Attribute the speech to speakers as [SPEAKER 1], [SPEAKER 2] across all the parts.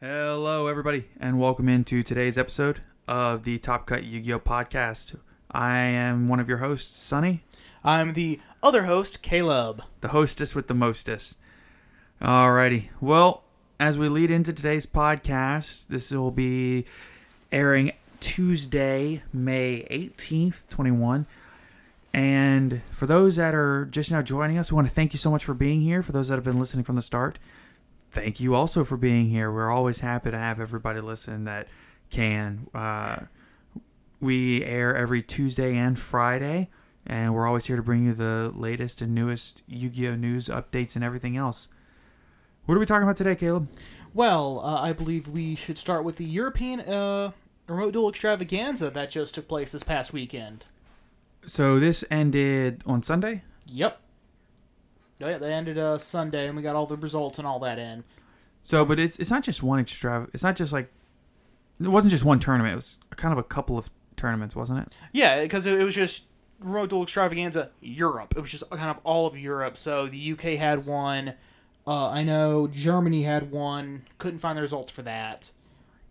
[SPEAKER 1] Hello, everybody, and welcome into today's episode of the Top Cut Yu Gi Oh podcast. I am one of your hosts, Sunny,
[SPEAKER 2] I'm the other host, Caleb.
[SPEAKER 1] the hostess with the mostest. Alrighty, well, as we lead into today's podcast, this will be airing Tuesday, May 18th, 21. And for those that are just now joining us, we want to thank you so much for being here. For those that have been listening from the start, thank you also for being here. We're always happy to have everybody listen that can. Uh, we air every Tuesday and Friday, and we're always here to bring you the latest and newest Yu Gi Oh! news, updates, and everything else. What are we talking about today, Caleb?
[SPEAKER 2] Well, uh, I believe we should start with the European uh, remote duel extravaganza that just took place this past weekend.
[SPEAKER 1] So this ended on Sunday.
[SPEAKER 2] Yep. Oh, yeah, they ended uh, Sunday, and we got all the results and all that in.
[SPEAKER 1] So, but it's it's not just one extra. It's not just like it wasn't just one tournament. It was kind of a couple of tournaments, wasn't it?
[SPEAKER 2] Yeah, because it, it was just Road to extravaganza Europe. It was just kind of all of Europe. So the UK had one. Uh, I know Germany had one. Couldn't find the results for that.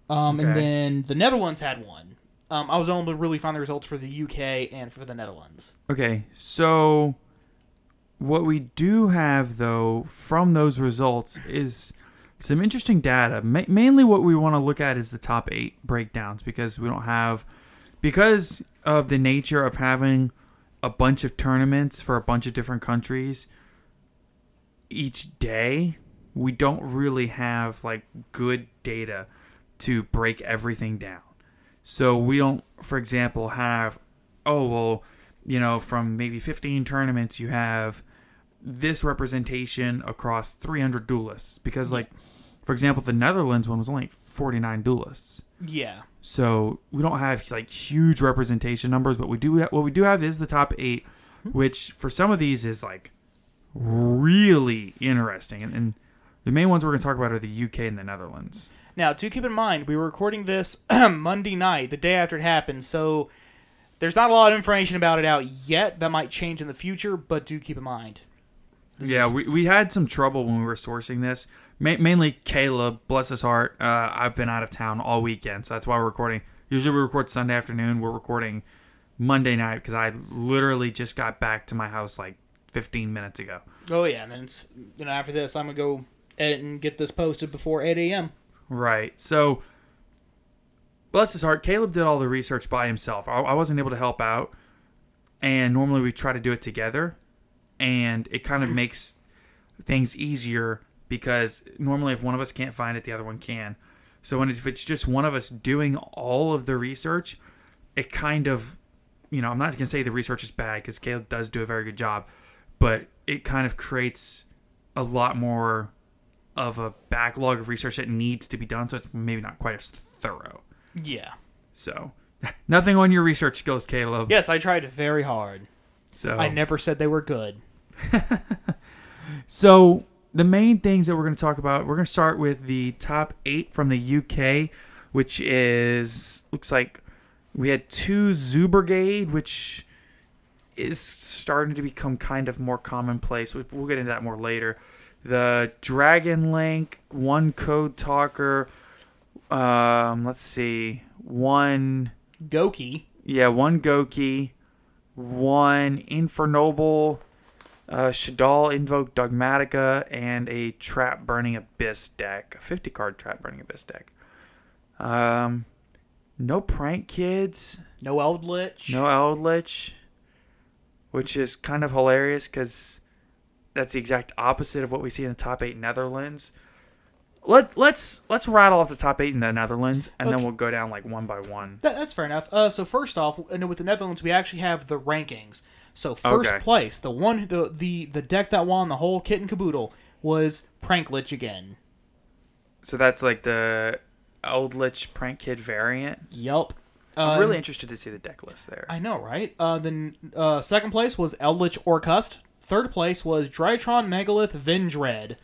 [SPEAKER 2] Um, And then the Netherlands had one. Um, I was able to really find the results for the UK and for the Netherlands.
[SPEAKER 1] Okay, so what we do have though from those results is some interesting data. Ma- mainly, what we want to look at is the top eight breakdowns because we don't have because of the nature of having a bunch of tournaments for a bunch of different countries each day. We don't really have like good data to break everything down. So we don't, for example, have, oh, well, you know, from maybe 15 tournaments, you have this representation across 300 duelists. Because, like, for example, the Netherlands one was only 49 duelists.
[SPEAKER 2] Yeah.
[SPEAKER 1] So we don't have like huge representation numbers, but we do ha- what we do have is the top eight, hmm. which for some of these is like really interesting. And, and the main ones we're going to talk about are the UK and the Netherlands.
[SPEAKER 2] Now, do keep in mind, we were recording this Monday night, the day after it happened, so there's not a lot of information about it out yet. That might change in the future, but do keep in mind. This
[SPEAKER 1] yeah,
[SPEAKER 2] is-
[SPEAKER 1] we, we had some trouble when we were sourcing this. Ma- mainly Caleb, bless his heart. Uh, I've been out of town all weekend, so that's why we're recording. Usually we record Sunday afternoon. We're recording Monday night because I literally just got back to my house like 15 minutes ago.
[SPEAKER 2] Oh yeah, and then it's you know after this, I'm gonna go edit and get this posted before 8 a.m.
[SPEAKER 1] Right. So, bless his heart, Caleb did all the research by himself. I, I wasn't able to help out, and normally we try to do it together. and it kind of makes things easier because normally if one of us can't find it, the other one can. So when if it's just one of us doing all of the research, it kind of, you know, I'm not gonna say the research is bad because Caleb does do a very good job, but it kind of creates a lot more of a backlog of research that needs to be done. So it's maybe not quite as thorough.
[SPEAKER 2] Yeah.
[SPEAKER 1] So nothing on your research skills, Caleb.
[SPEAKER 2] Yes, I tried very hard.
[SPEAKER 1] So
[SPEAKER 2] I never said they were good.
[SPEAKER 1] So the main things that we're going to talk about, we're going to start with the top eight from the UK, which is looks like we had two Zubergade, which is starting to become kind of more commonplace. We- We'll get into that more later. The Dragon Link, one Code Talker. Um, let's see, one
[SPEAKER 2] Goki.
[SPEAKER 1] yeah, one Goki, one Infernoble, uh, Shaddoll Invoke Dogmatica, and a Trap Burning Abyss deck. A 50 card Trap Burning Abyss deck. Um, no Prank Kids,
[SPEAKER 2] No Eldritch.
[SPEAKER 1] no Eldritch, which is kind of hilarious because that's the exact opposite of what we see in the top eight Netherlands. Let let's let's rattle off the top eight in the Netherlands, and then we'll go down like one by one.
[SPEAKER 2] That, that's fair enough. Uh, so first off, and with the Netherlands, we actually have the rankings. So first
[SPEAKER 1] Okay.
[SPEAKER 2] place, the one, the, the the deck that won the whole kit and caboodle was Pranklich again.
[SPEAKER 1] So that's like the Eldritch Prank Kid variant.
[SPEAKER 2] Yup.
[SPEAKER 1] I'm
[SPEAKER 2] Uh,
[SPEAKER 1] really interested to see the deck list there.
[SPEAKER 2] I know, right? Uh, then uh, second place was Eldritch Orcust. Third place was Drytron Megalith Vendread.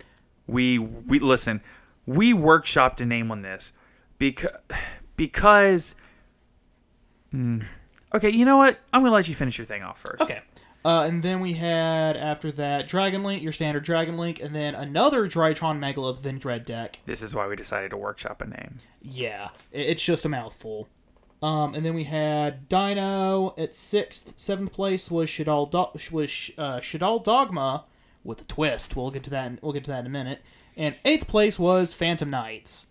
[SPEAKER 1] we we listen. We workshopped a name on this because because. Hmm. okay, you know what? I'm gonna let you finish your thing off first.
[SPEAKER 2] Okay. Uh, and then we had after that Dragon Link, your standard Dragon Link, and then another Drytron Megalith Vendread deck.
[SPEAKER 1] This is why we decided to workshop a name.
[SPEAKER 2] Yeah, it's just a mouthful. Um, and then we had Dino at sixth. Seventh place was Shaddoll Do- was uh, Shaddoll Dogma with a twist. We'll get to that. In, we'll get to that in a minute. And eighth place was Phantom Knights.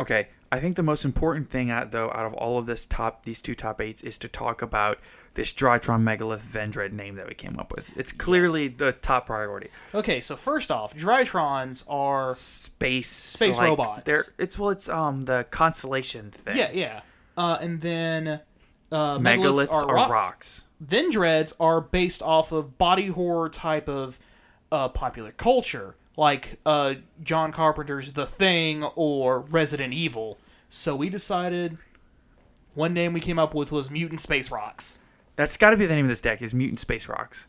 [SPEAKER 1] Okay, I think the most important thing out though out of all of this top these two top eights is to talk about this Drytron Megalith Vendread name that we came up with. It's clearly the top priority.
[SPEAKER 2] Okay, so first off, Drytrons are
[SPEAKER 1] Space
[SPEAKER 2] Space
[SPEAKER 1] like,
[SPEAKER 2] robots.
[SPEAKER 1] They're it's well it's um the constellation thing.
[SPEAKER 2] yeah, yeah. Uh, and then uh,
[SPEAKER 1] Megaliths
[SPEAKER 2] megaliths
[SPEAKER 1] are rocks.
[SPEAKER 2] Vendreads are based off of body horror type of uh, popular culture, like uh, John Carpenter's The Thing or Resident Evil. So we decided one name we came up with was Mutant Space Rocks.
[SPEAKER 1] That's got to be the name of this deck is Mutant Space Rocks.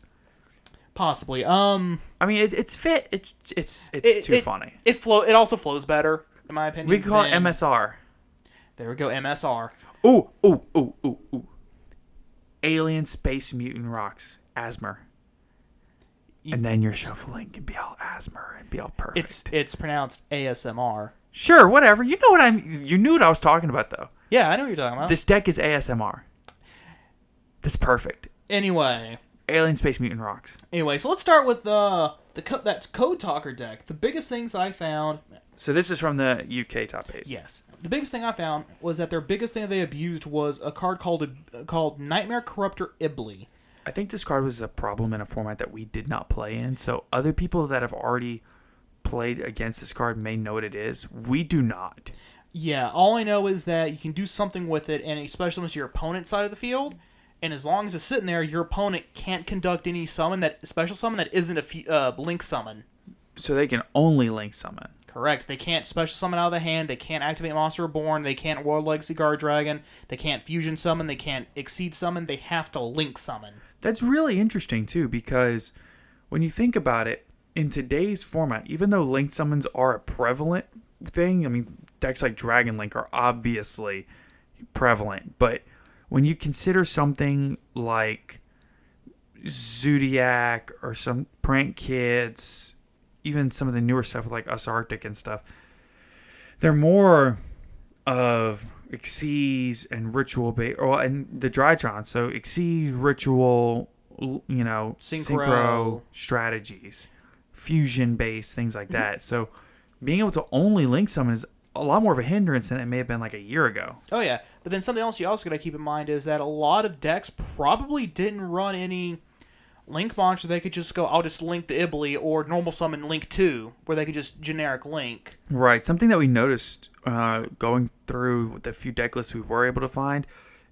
[SPEAKER 2] Possibly. Um,
[SPEAKER 1] I mean, it, it's fit. It's it's it's
[SPEAKER 2] it-
[SPEAKER 1] too
[SPEAKER 2] it-
[SPEAKER 1] funny.
[SPEAKER 2] It flow. It also flows better, in my opinion.
[SPEAKER 1] We call it MSR.
[SPEAKER 2] There we go. MSR.
[SPEAKER 1] Ooh ooh ooh ooh ooh. Alien Space Mutant Rocks. Asmer. And then your shuffling can be all Asmer and be all perfect.
[SPEAKER 2] It's it's pronounced ASMR.
[SPEAKER 1] sure, whatever. You know what I'm. You knew what I was talking about, though.
[SPEAKER 2] Yeah, I know what you're talking about.
[SPEAKER 1] This deck is ASMR. That's perfect.
[SPEAKER 2] anyway,
[SPEAKER 1] Alien Space Mutant Rocks.
[SPEAKER 2] anyway, so let's start with uh, the co- that's Code Talker deck. The biggest things I found,
[SPEAKER 1] So this is from the UK top eight.
[SPEAKER 2] yes, the biggest thing I found was that their biggest thing they abused was a card called called Nightmare Corruptor Iblee.
[SPEAKER 1] I think this card was a problem in a format that we did not play in. So other people that have already played against this card may know what it is. We do not.
[SPEAKER 2] Yeah, all I know is that you can do something with it, and especially when it's your opponent's side of the field. And as long as it's sitting there, your opponent can't conduct any summon that special summon that isn't a uh, link summon.
[SPEAKER 1] So they can only link summon.
[SPEAKER 2] Correct. They can't special summon out of the hand. They can't activate Monster Reborn. They can't World Legacy Guard Dragon. They can't fusion summon. They can't exceed summon. They have to link summon.
[SPEAKER 1] That's really interesting too, because when you think about it, in today's format, even though link summons are a prevalent thing, I mean, decks like Dragon Link are obviously prevalent, but when you consider something like Zodiac or some Prank Kids, even some of the newer stuff like Ursarctic and stuff, they're more of Xyz and ritual bait, or and the Drytron. So Xyz ritual, you know,
[SPEAKER 2] Synchro.
[SPEAKER 1] synchro strategies, fusion based things like mm-hmm. that. So being able to only link summon is a lot more of a hindrance than it may have been like a year ago.
[SPEAKER 2] Oh yeah, but then something else you also got to keep in mind is that a lot of decks probably didn't run any Link monster, they could just go, I'll just link the Iblee or normal summon Link 2, where they could just generic link.
[SPEAKER 1] Right. Something that we noticed uh, going through the few deck lists we were able to find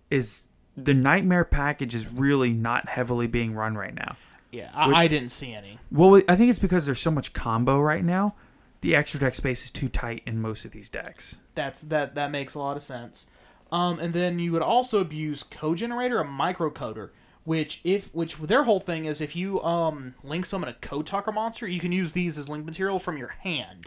[SPEAKER 1] is the Nightmare package is really not heavily being run right now.
[SPEAKER 2] Yeah, I, I didn't see any.
[SPEAKER 1] Well, I think it's because there's so much combo right now. The extra deck space is too tight in most of these decks.
[SPEAKER 2] That's that that makes a lot of sense. Um, and then you would also abuse code generator and microcoder, which if which their whole thing is if you um link summon a code talker monster, you can use these as link material from your hand.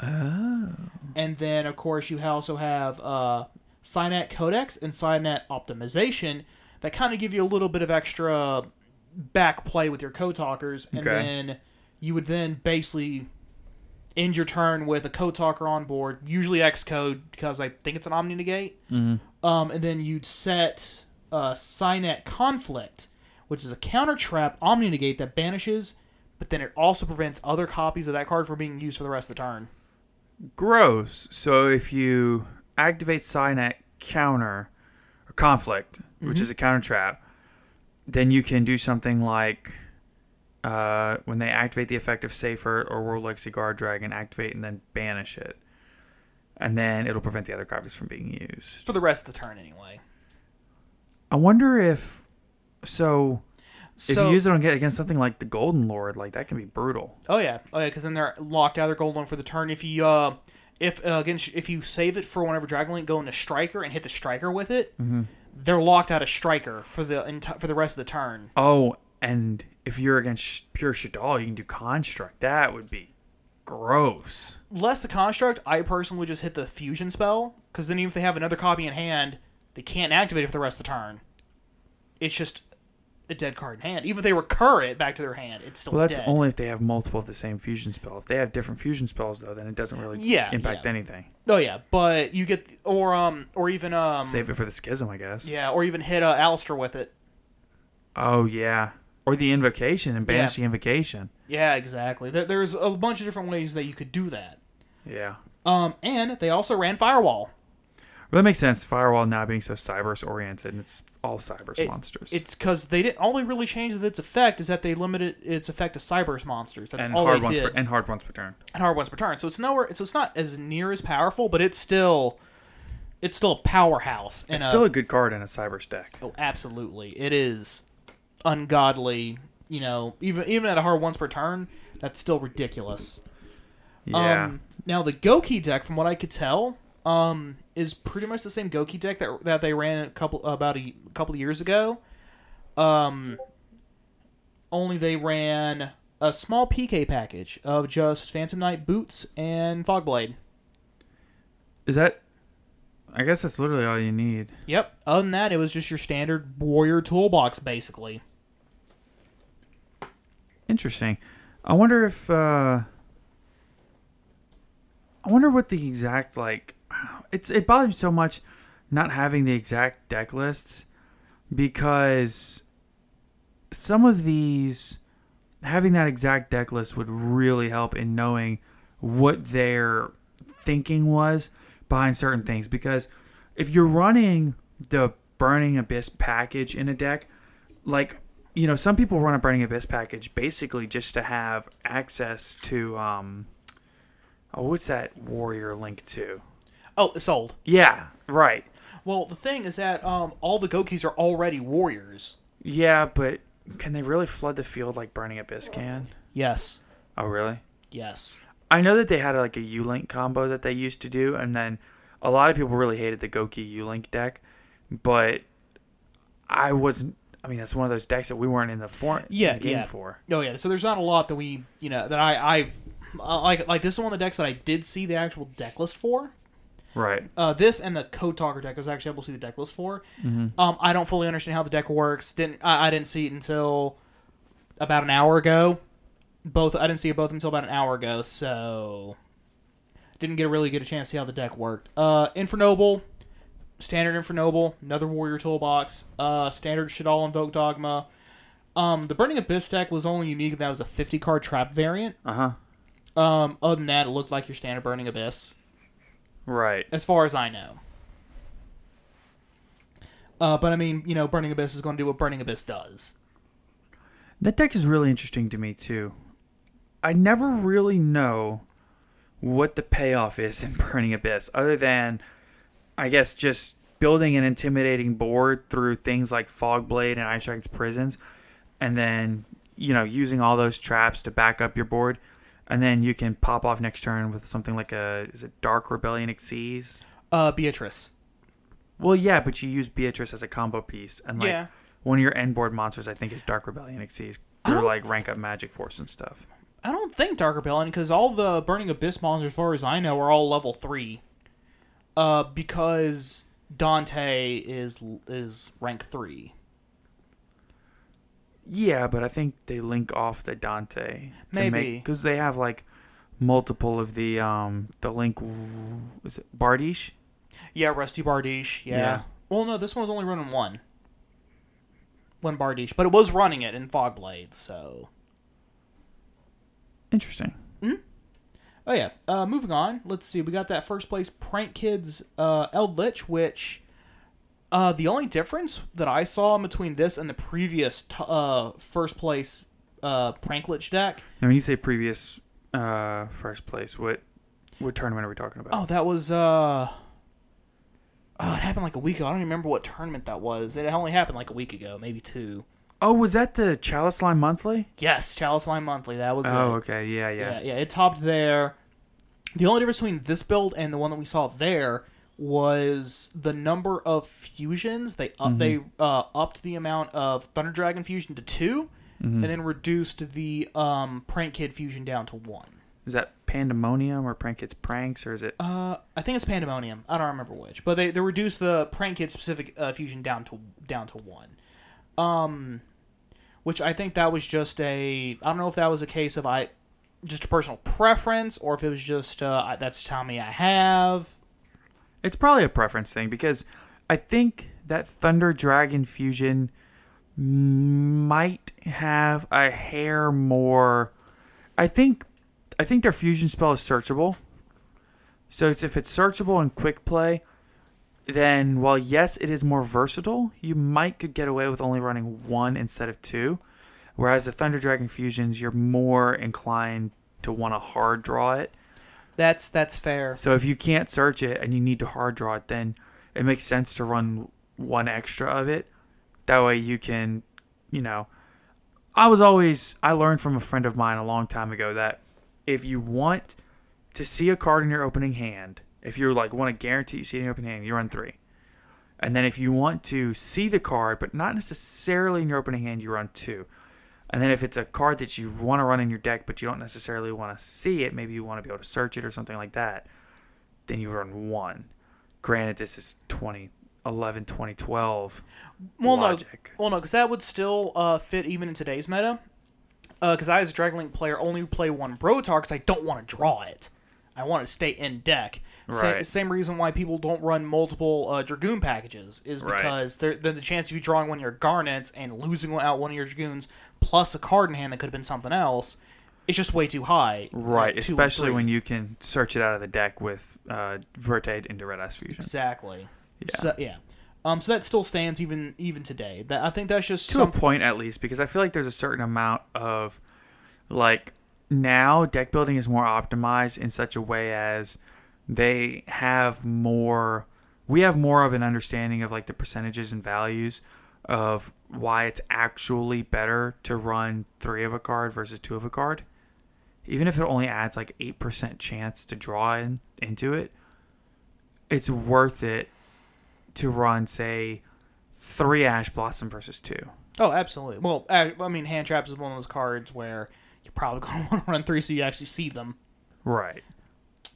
[SPEAKER 1] Oh.
[SPEAKER 2] And then of course you also have uh Cynet Codex and Cynet Optimization that kind of give you a little bit of extra back play with your code talkers, and
[SPEAKER 1] Okay.
[SPEAKER 2] then you would then basically end your turn with a code talker on board, usually Excode because I think it's an Omni Negate. Mm-hmm. Um, and then you'd set uh, Cynet Conflict, which is a counter trap Omni Negate that banishes, but then it also prevents other copies of that card from being used for the rest of the turn.
[SPEAKER 1] Gross. So if you activate Cynet counter or conflict, which is a counter trap, then you can do something like uh, when they activate the effect of Safer or World Legacy Guard Dragon, activate and then banish it. And then it'll prevent the other copies from being used.
[SPEAKER 2] For the rest of the turn, anyway.
[SPEAKER 1] I wonder if so. If
[SPEAKER 2] So-
[SPEAKER 1] you use it on against something like the Golden Lord, like that can be brutal.
[SPEAKER 2] Oh yeah, oh yeah, because then they're locked out of their gold one for the turn. If you uh, if uh, against if you save it for whenever Dragonlink go into Striker and hit the Striker with it, they're locked out of Striker for the enti- for the rest of the turn.
[SPEAKER 1] Oh, and if you're against pure Shaddoll, you can do construct. That would be gross.
[SPEAKER 2] Less the construct, I personally would just hit the fusion spell because then even if they have another copy in hand, they can't activate it for the rest of the turn. It's just a dead card in hand. Even if they recur it back to their hand, it's still
[SPEAKER 1] Well, that's
[SPEAKER 2] dead.
[SPEAKER 1] only if they have multiple of the same fusion spell. If they have different fusion spells, though, then it doesn't really
[SPEAKER 2] Yeah,
[SPEAKER 1] impact
[SPEAKER 2] yeah.
[SPEAKER 1] anything.
[SPEAKER 2] oh yeah, but you get or um or even um
[SPEAKER 1] Save it for the schism, I guess.
[SPEAKER 2] yeah or even hit uh, Aleister with it.
[SPEAKER 1] Oh yeah, or the invocation and banish
[SPEAKER 2] Yeah.
[SPEAKER 1] the invocation.
[SPEAKER 2] Yeah, exactly. There, there's a bunch of different ways that you could do that.
[SPEAKER 1] Yeah.
[SPEAKER 2] Um, and they also ran Firewall.
[SPEAKER 1] Well, that makes sense. Firewall now being so Cyberse oriented, and it's all Cyberse
[SPEAKER 2] It-
[SPEAKER 1] monsters.
[SPEAKER 2] It's because they didn't. All they really changed with its effect is that they limited its effect to Cyberse monsters. That's
[SPEAKER 1] and
[SPEAKER 2] all
[SPEAKER 1] hard
[SPEAKER 2] they
[SPEAKER 1] ones
[SPEAKER 2] did.
[SPEAKER 1] per, and hard ones per turn.
[SPEAKER 2] and hard ones per turn. So it's nowhere. So it's not as near as powerful, but it's still, it's still a powerhouse. And
[SPEAKER 1] It's
[SPEAKER 2] a-
[SPEAKER 1] still a good card in a Cyberse deck.
[SPEAKER 2] oh, absolutely, it is ungodly. You know, even even at a hard once per turn, that's still ridiculous.
[SPEAKER 1] Yeah.
[SPEAKER 2] Um, now the Goki deck, from what I could tell, um, is pretty much the same Goki deck that that they ran a couple about a couple years ago. Um, only they ran a small PK package of just Phantom Knight boots and Fogblade.
[SPEAKER 1] Is that? I guess that's literally all you need.
[SPEAKER 2] Yep. Other than that, it was just your standard warrior toolbox, basically.
[SPEAKER 1] Interesting. I wonder if uh I wonder what the exact like it's it bothers me so much not having the exact deck lists because some of these having that exact deck list would really help in knowing what their thinking was behind certain things. Because if you're running the burning abyss package in a deck like you know some people run a burning abyss package basically just to have access to um oh what's that warrior link to
[SPEAKER 2] Oh, it's old.
[SPEAKER 1] yeah right
[SPEAKER 2] Well, the thing is that um, all the Gokis are already warriors.
[SPEAKER 1] yeah but can they really flood the field like burning abyss can
[SPEAKER 2] Yes.
[SPEAKER 1] oh really
[SPEAKER 2] Yes.
[SPEAKER 1] I know that they had like a U Link combo that they used to do, and then a lot of people really hated the Goki U Link deck, but I wasn't. I mean, that's one of those decks that we weren't in the, for- in
[SPEAKER 2] yeah,
[SPEAKER 1] the game
[SPEAKER 2] yeah.
[SPEAKER 1] for.
[SPEAKER 2] Oh yeah, so there's not a lot that we, you know, that I I've uh, like like this is one of the decks that I did see the actual deck list for.
[SPEAKER 1] Right.
[SPEAKER 2] Uh, this and the Code Talker deck I was actually able to see the deck list for.
[SPEAKER 1] Mm-hmm.
[SPEAKER 2] Um, I don't fully understand how the deck works. Didn't I, I didn't see it until about an hour ago. Both I didn't see it both until about an hour ago, so didn't get a really good a chance to see how the deck worked. Uh, Infernoble, standard Infernoble, another Warrior toolbox. Uh, standard Shaddoll Invoke Dogma. Um, the Burning Abyss deck was only unique. That was a 50 card trap variant.
[SPEAKER 1] Uh huh.
[SPEAKER 2] Um, other than that, it looked like your standard Burning Abyss,
[SPEAKER 1] Right.
[SPEAKER 2] as far as I know. Uh, but I mean, you know, Burning Abyss is going to do what Burning Abyss does.
[SPEAKER 1] That deck is really interesting to me too. I never really know what the payoff is in Burning Abyss, other than I guess just building an intimidating board through things like Fogblade and Ice Dragon's Prisons, and then you know using all those traps to back up your board, and then you can pop off next turn with something like a is it Dark Rebellion Xyz?
[SPEAKER 2] Uh, Beatrice.
[SPEAKER 1] Well, yeah, but you use Beatrice as a combo piece, and like
[SPEAKER 2] Yeah.
[SPEAKER 1] one of your end board monsters, I think, is Dark Rebellion Xyz for
[SPEAKER 2] don't-
[SPEAKER 1] like rank up Magic Force and stuff.
[SPEAKER 2] I don't think Dark Rebellion because all the Burning Abyss monsters, as far as I know, are all level three. Uh, because Dante is is rank three.
[SPEAKER 1] Yeah, but I think they link off the Dante.
[SPEAKER 2] Maybe.
[SPEAKER 1] because they have like multiple of the um the link. Is it Bardiche?
[SPEAKER 2] Yeah, Rusty Bardiche. Yeah.
[SPEAKER 1] Yeah.
[SPEAKER 2] Well, no, this one was only running one. One Bardiche, but it was running it in Fogblade. So.
[SPEAKER 1] Interesting.
[SPEAKER 2] Oh yeah. Uh, moving on. Let's see. We got that first place Prank Kids uh, Eldritch, which uh, the only difference that I saw between this and the previous t- uh, first place uh, Prank Lich deck.
[SPEAKER 1] Now, when you say previous uh first place, what what tournament are we talking about?
[SPEAKER 2] Oh, that was uh. Oh, it happened like a week ago. I don't even remember what tournament that was. It only happened like a week ago, maybe two.
[SPEAKER 1] Oh, was that the Chalice Line Monthly?
[SPEAKER 2] Yes, Chalice Line Monthly. That was.
[SPEAKER 1] Oh,
[SPEAKER 2] it.
[SPEAKER 1] okay. Yeah, yeah.
[SPEAKER 2] Yeah, yeah, it topped there. The only difference between this build and the one that we saw there was the number of fusions. They up they uh, upped the amount of Thunder Dragon fusion to 2 and then reduced the um, Prank Kid fusion down to one.
[SPEAKER 1] Is that Pandemonium or Prank Kids Pranks or is it?
[SPEAKER 2] Uh, I think it's Pandemonium. I don't remember which, but they, they reduced the Prank Kid specific uh, fusion down to down to one. Um, which I think that was just a I don't know if that was a case of I just a personal preference or if it was just uh, I- that's how many I have.
[SPEAKER 1] It's probably a preference thing because I think that Thunder Dragon fusion might have a hair more. I think I think their fusion spell is searchable. So it's, if it's searchable and quick play, then while yes, it is more versatile, you might could get away with only running one instead of two. Whereas the Thunder Dragon fusions, you're more inclined to want to hard draw it.
[SPEAKER 2] That's that's fair.
[SPEAKER 1] So if you can't search it and you need to hard draw it, then it makes sense to run one extra of it. That way you can, you know, I was always I learned from a friend of mine a long time ago that if you want to see a card in your opening hand, if you're like want to guarantee you see it in your opening hand, you run three. And then if you want to see the card, but not necessarily in your opening hand, you run two. And then if it's a card that you want to run in your deck, but you don't necessarily want to see it, maybe you want to be able to search it or something like that, then you run one. Granted, this is 2011, 2012
[SPEAKER 2] Well,
[SPEAKER 1] logic.
[SPEAKER 2] no, well, no, because that would still uh, fit even in today's meta. Because I, as a Dragon Link player, only play one Brotar because I don't want to draw it. I want it to stay in deck. Sa-
[SPEAKER 1] Right.
[SPEAKER 2] same reason why people don't run multiple uh, Dragoon packages is because there then the chance of you drawing one of your Garnets and losing out one of your Dragoons plus a card in hand that could have been something else, it's just way too high.
[SPEAKER 1] Right,
[SPEAKER 2] and
[SPEAKER 1] especially when you can search it out of the deck with uh, Verte into Red-Eyes Fusion.
[SPEAKER 2] exactly.
[SPEAKER 1] Yeah.
[SPEAKER 2] So, yeah. Um. So that still stands even even today. That I think that's just
[SPEAKER 1] to
[SPEAKER 2] some
[SPEAKER 1] a point at least because i feel like there's a certain amount of like now deck building is more optimized in such a way as they have more we have more of an understanding of like the percentages and values of why it's actually better to run three of a card versus two of a card even if it only adds like 8% chance to draw in, into it it's worth it to run say three ash blossom versus two
[SPEAKER 2] Oh, absolutely. Well, I, I mean, hand traps is one of those cards where you're probably going to want to run three so you actually see them.
[SPEAKER 1] right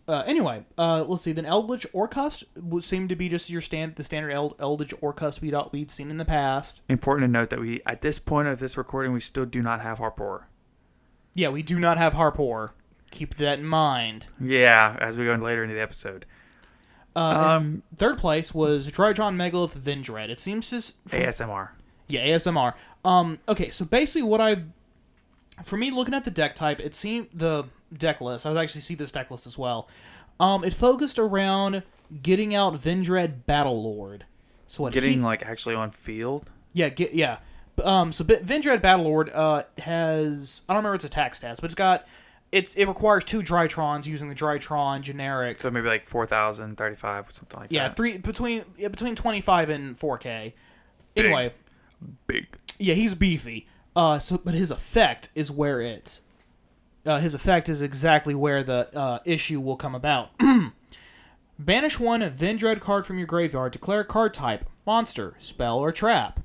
[SPEAKER 2] Uh, anyway, uh, let's see. Then Eldritch Orcust would seem to be just your stand, the standard Eld- Eldritch Orcust we'd we'd seen in the past.
[SPEAKER 1] important to note that we at this point of this recording we still do not have harpor
[SPEAKER 2] Yeah, we do not have Harpor. Keep that in mind.
[SPEAKER 1] yeah as we go later into the episode
[SPEAKER 2] Uh,
[SPEAKER 1] um
[SPEAKER 2] Third place was Drytron Megalith Vendread. It seems to from-
[SPEAKER 1] asmr
[SPEAKER 2] Yeah, ASMR. Um, okay, so basically what I've for me looking at the deck type, it seemed the deck list. I was actually see this deck list as well. Um, it focused around getting out Vendread Battle Lord. So what
[SPEAKER 1] getting
[SPEAKER 2] he,
[SPEAKER 1] like actually on field
[SPEAKER 2] yeah, get yeah. Um, so B- Vendread Battlelord uh has I don't remember its attack stats, but it's got it's it requires two Drytrons using the Drytron generic.
[SPEAKER 1] So maybe like 4,000, 35, or something like
[SPEAKER 2] yeah,
[SPEAKER 1] that.
[SPEAKER 2] three between yeah, between twenty five and four K. Anyway,
[SPEAKER 1] Big.
[SPEAKER 2] yeah, he's beefy. Uh, so but his effect is where it. Uh, his effect is exactly where the uh, issue will come about. Banish one Vendread card from your graveyard. Declare a card type, monster, spell, or trap.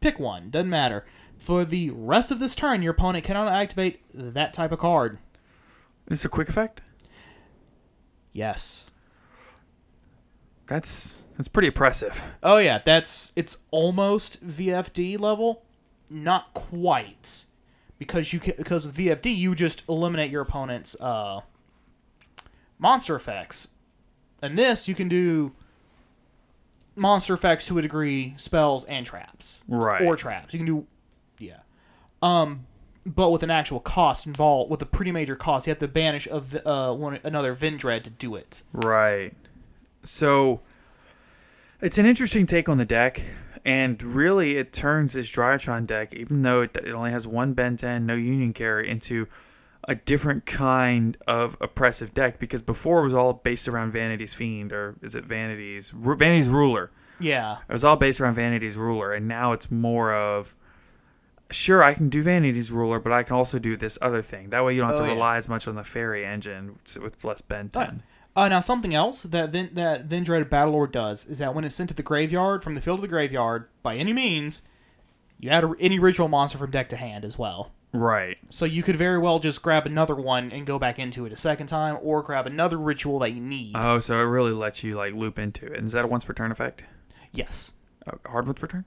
[SPEAKER 2] Pick one, doesn't matter. For the rest of this turn, your opponent cannot activate that type of card.
[SPEAKER 1] Is this is a quick effect?
[SPEAKER 2] Yes.
[SPEAKER 1] That's that's pretty impressive.
[SPEAKER 2] Oh yeah, that's it's almost VFD level, not quite, because you can, because with VFD you just eliminate your opponent's uh, monster effects, and this you can do monster effects to a degree, spells and traps,
[SPEAKER 1] Right.
[SPEAKER 2] Or traps. You can do, yeah, um, but with an actual cost involved, with a pretty major cost, you have to banish a, uh, one another Vendread to do it.
[SPEAKER 1] Right. So it's an interesting take on the deck, and really it turns this Drytron deck, even though it, it only has one Benten, no Union carry, into a different kind of oppressive deck because before it was all based around Vanity's Fiend, or is it Vanity's Vanity's Ruler?
[SPEAKER 2] Yeah,
[SPEAKER 1] It was all based around Vanity's Ruler, and now it's more of sure I can do Vanity's Ruler, but I can also do this other thing. That way you don't have
[SPEAKER 2] Oh,
[SPEAKER 1] to
[SPEAKER 2] yeah.
[SPEAKER 1] rely as much on the fairy engine with less Benten.
[SPEAKER 2] Uh, now something else that Vin- that Vendread Battlelord does is that when it's sent to the graveyard from the field to the graveyard, by any means, you add a, any ritual monster from deck to hand as well.
[SPEAKER 1] Right.
[SPEAKER 2] So you could very well just grab another one and go back into it a second time, or grab another ritual that you need.
[SPEAKER 1] Oh, so it really lets you like loop into it. And is that a once per turn effect?
[SPEAKER 2] yes,
[SPEAKER 1] Oh, hard once per turn?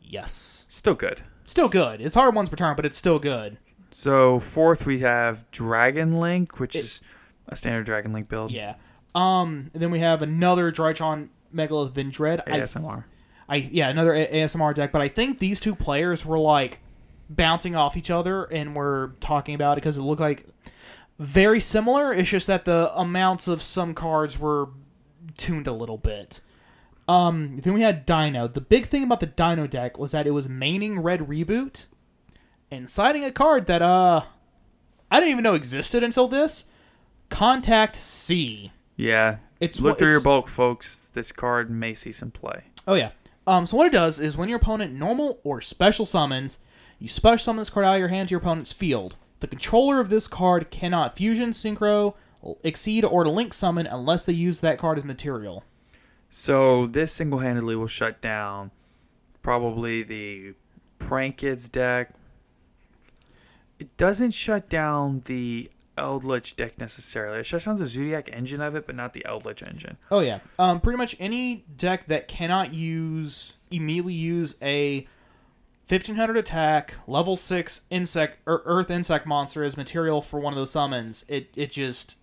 [SPEAKER 2] yes,
[SPEAKER 1] Still good.
[SPEAKER 2] still good. It's hard once per turn, but it's still good.
[SPEAKER 1] So fourth we have Dragon Link, which is a standard Dragon Link build.
[SPEAKER 2] Yeah. Um. and then we have another Drytron Megalith Vendread. I-
[SPEAKER 1] ASMR.
[SPEAKER 2] I yeah, another A- ASMR deck, but I think these two players were like bouncing off each other and were talking about it because it looked like very similar. It's just that the amounts of some cards were tuned a little bit. Um, then we had Dino. The big thing about the Dino deck was that it was maining Red Reboot and citing a card that uh I didn't even know existed until this. Contact C.
[SPEAKER 1] Yeah.
[SPEAKER 2] It's
[SPEAKER 1] Look through your bulk, folks. This card may see some play.
[SPEAKER 2] Oh yeah. Um, so what it does is when your opponent normal or special summons, you special summon this card out of your hand to your opponent's field. The controller of this card cannot fusion, synchro, exceed, or link summon unless they use that card as material.
[SPEAKER 1] So this single handedly will shut down probably the Prank Kids deck. It doesn't shut down the Eldritch deck necessarily. It shuts down the Zodiac engine of it, but not the Eldritch engine.
[SPEAKER 2] Oh yeah. Um, pretty much any deck that cannot use immediately use a 1500 attack, level six insect or earth insect monster as material for one of those summons. It it just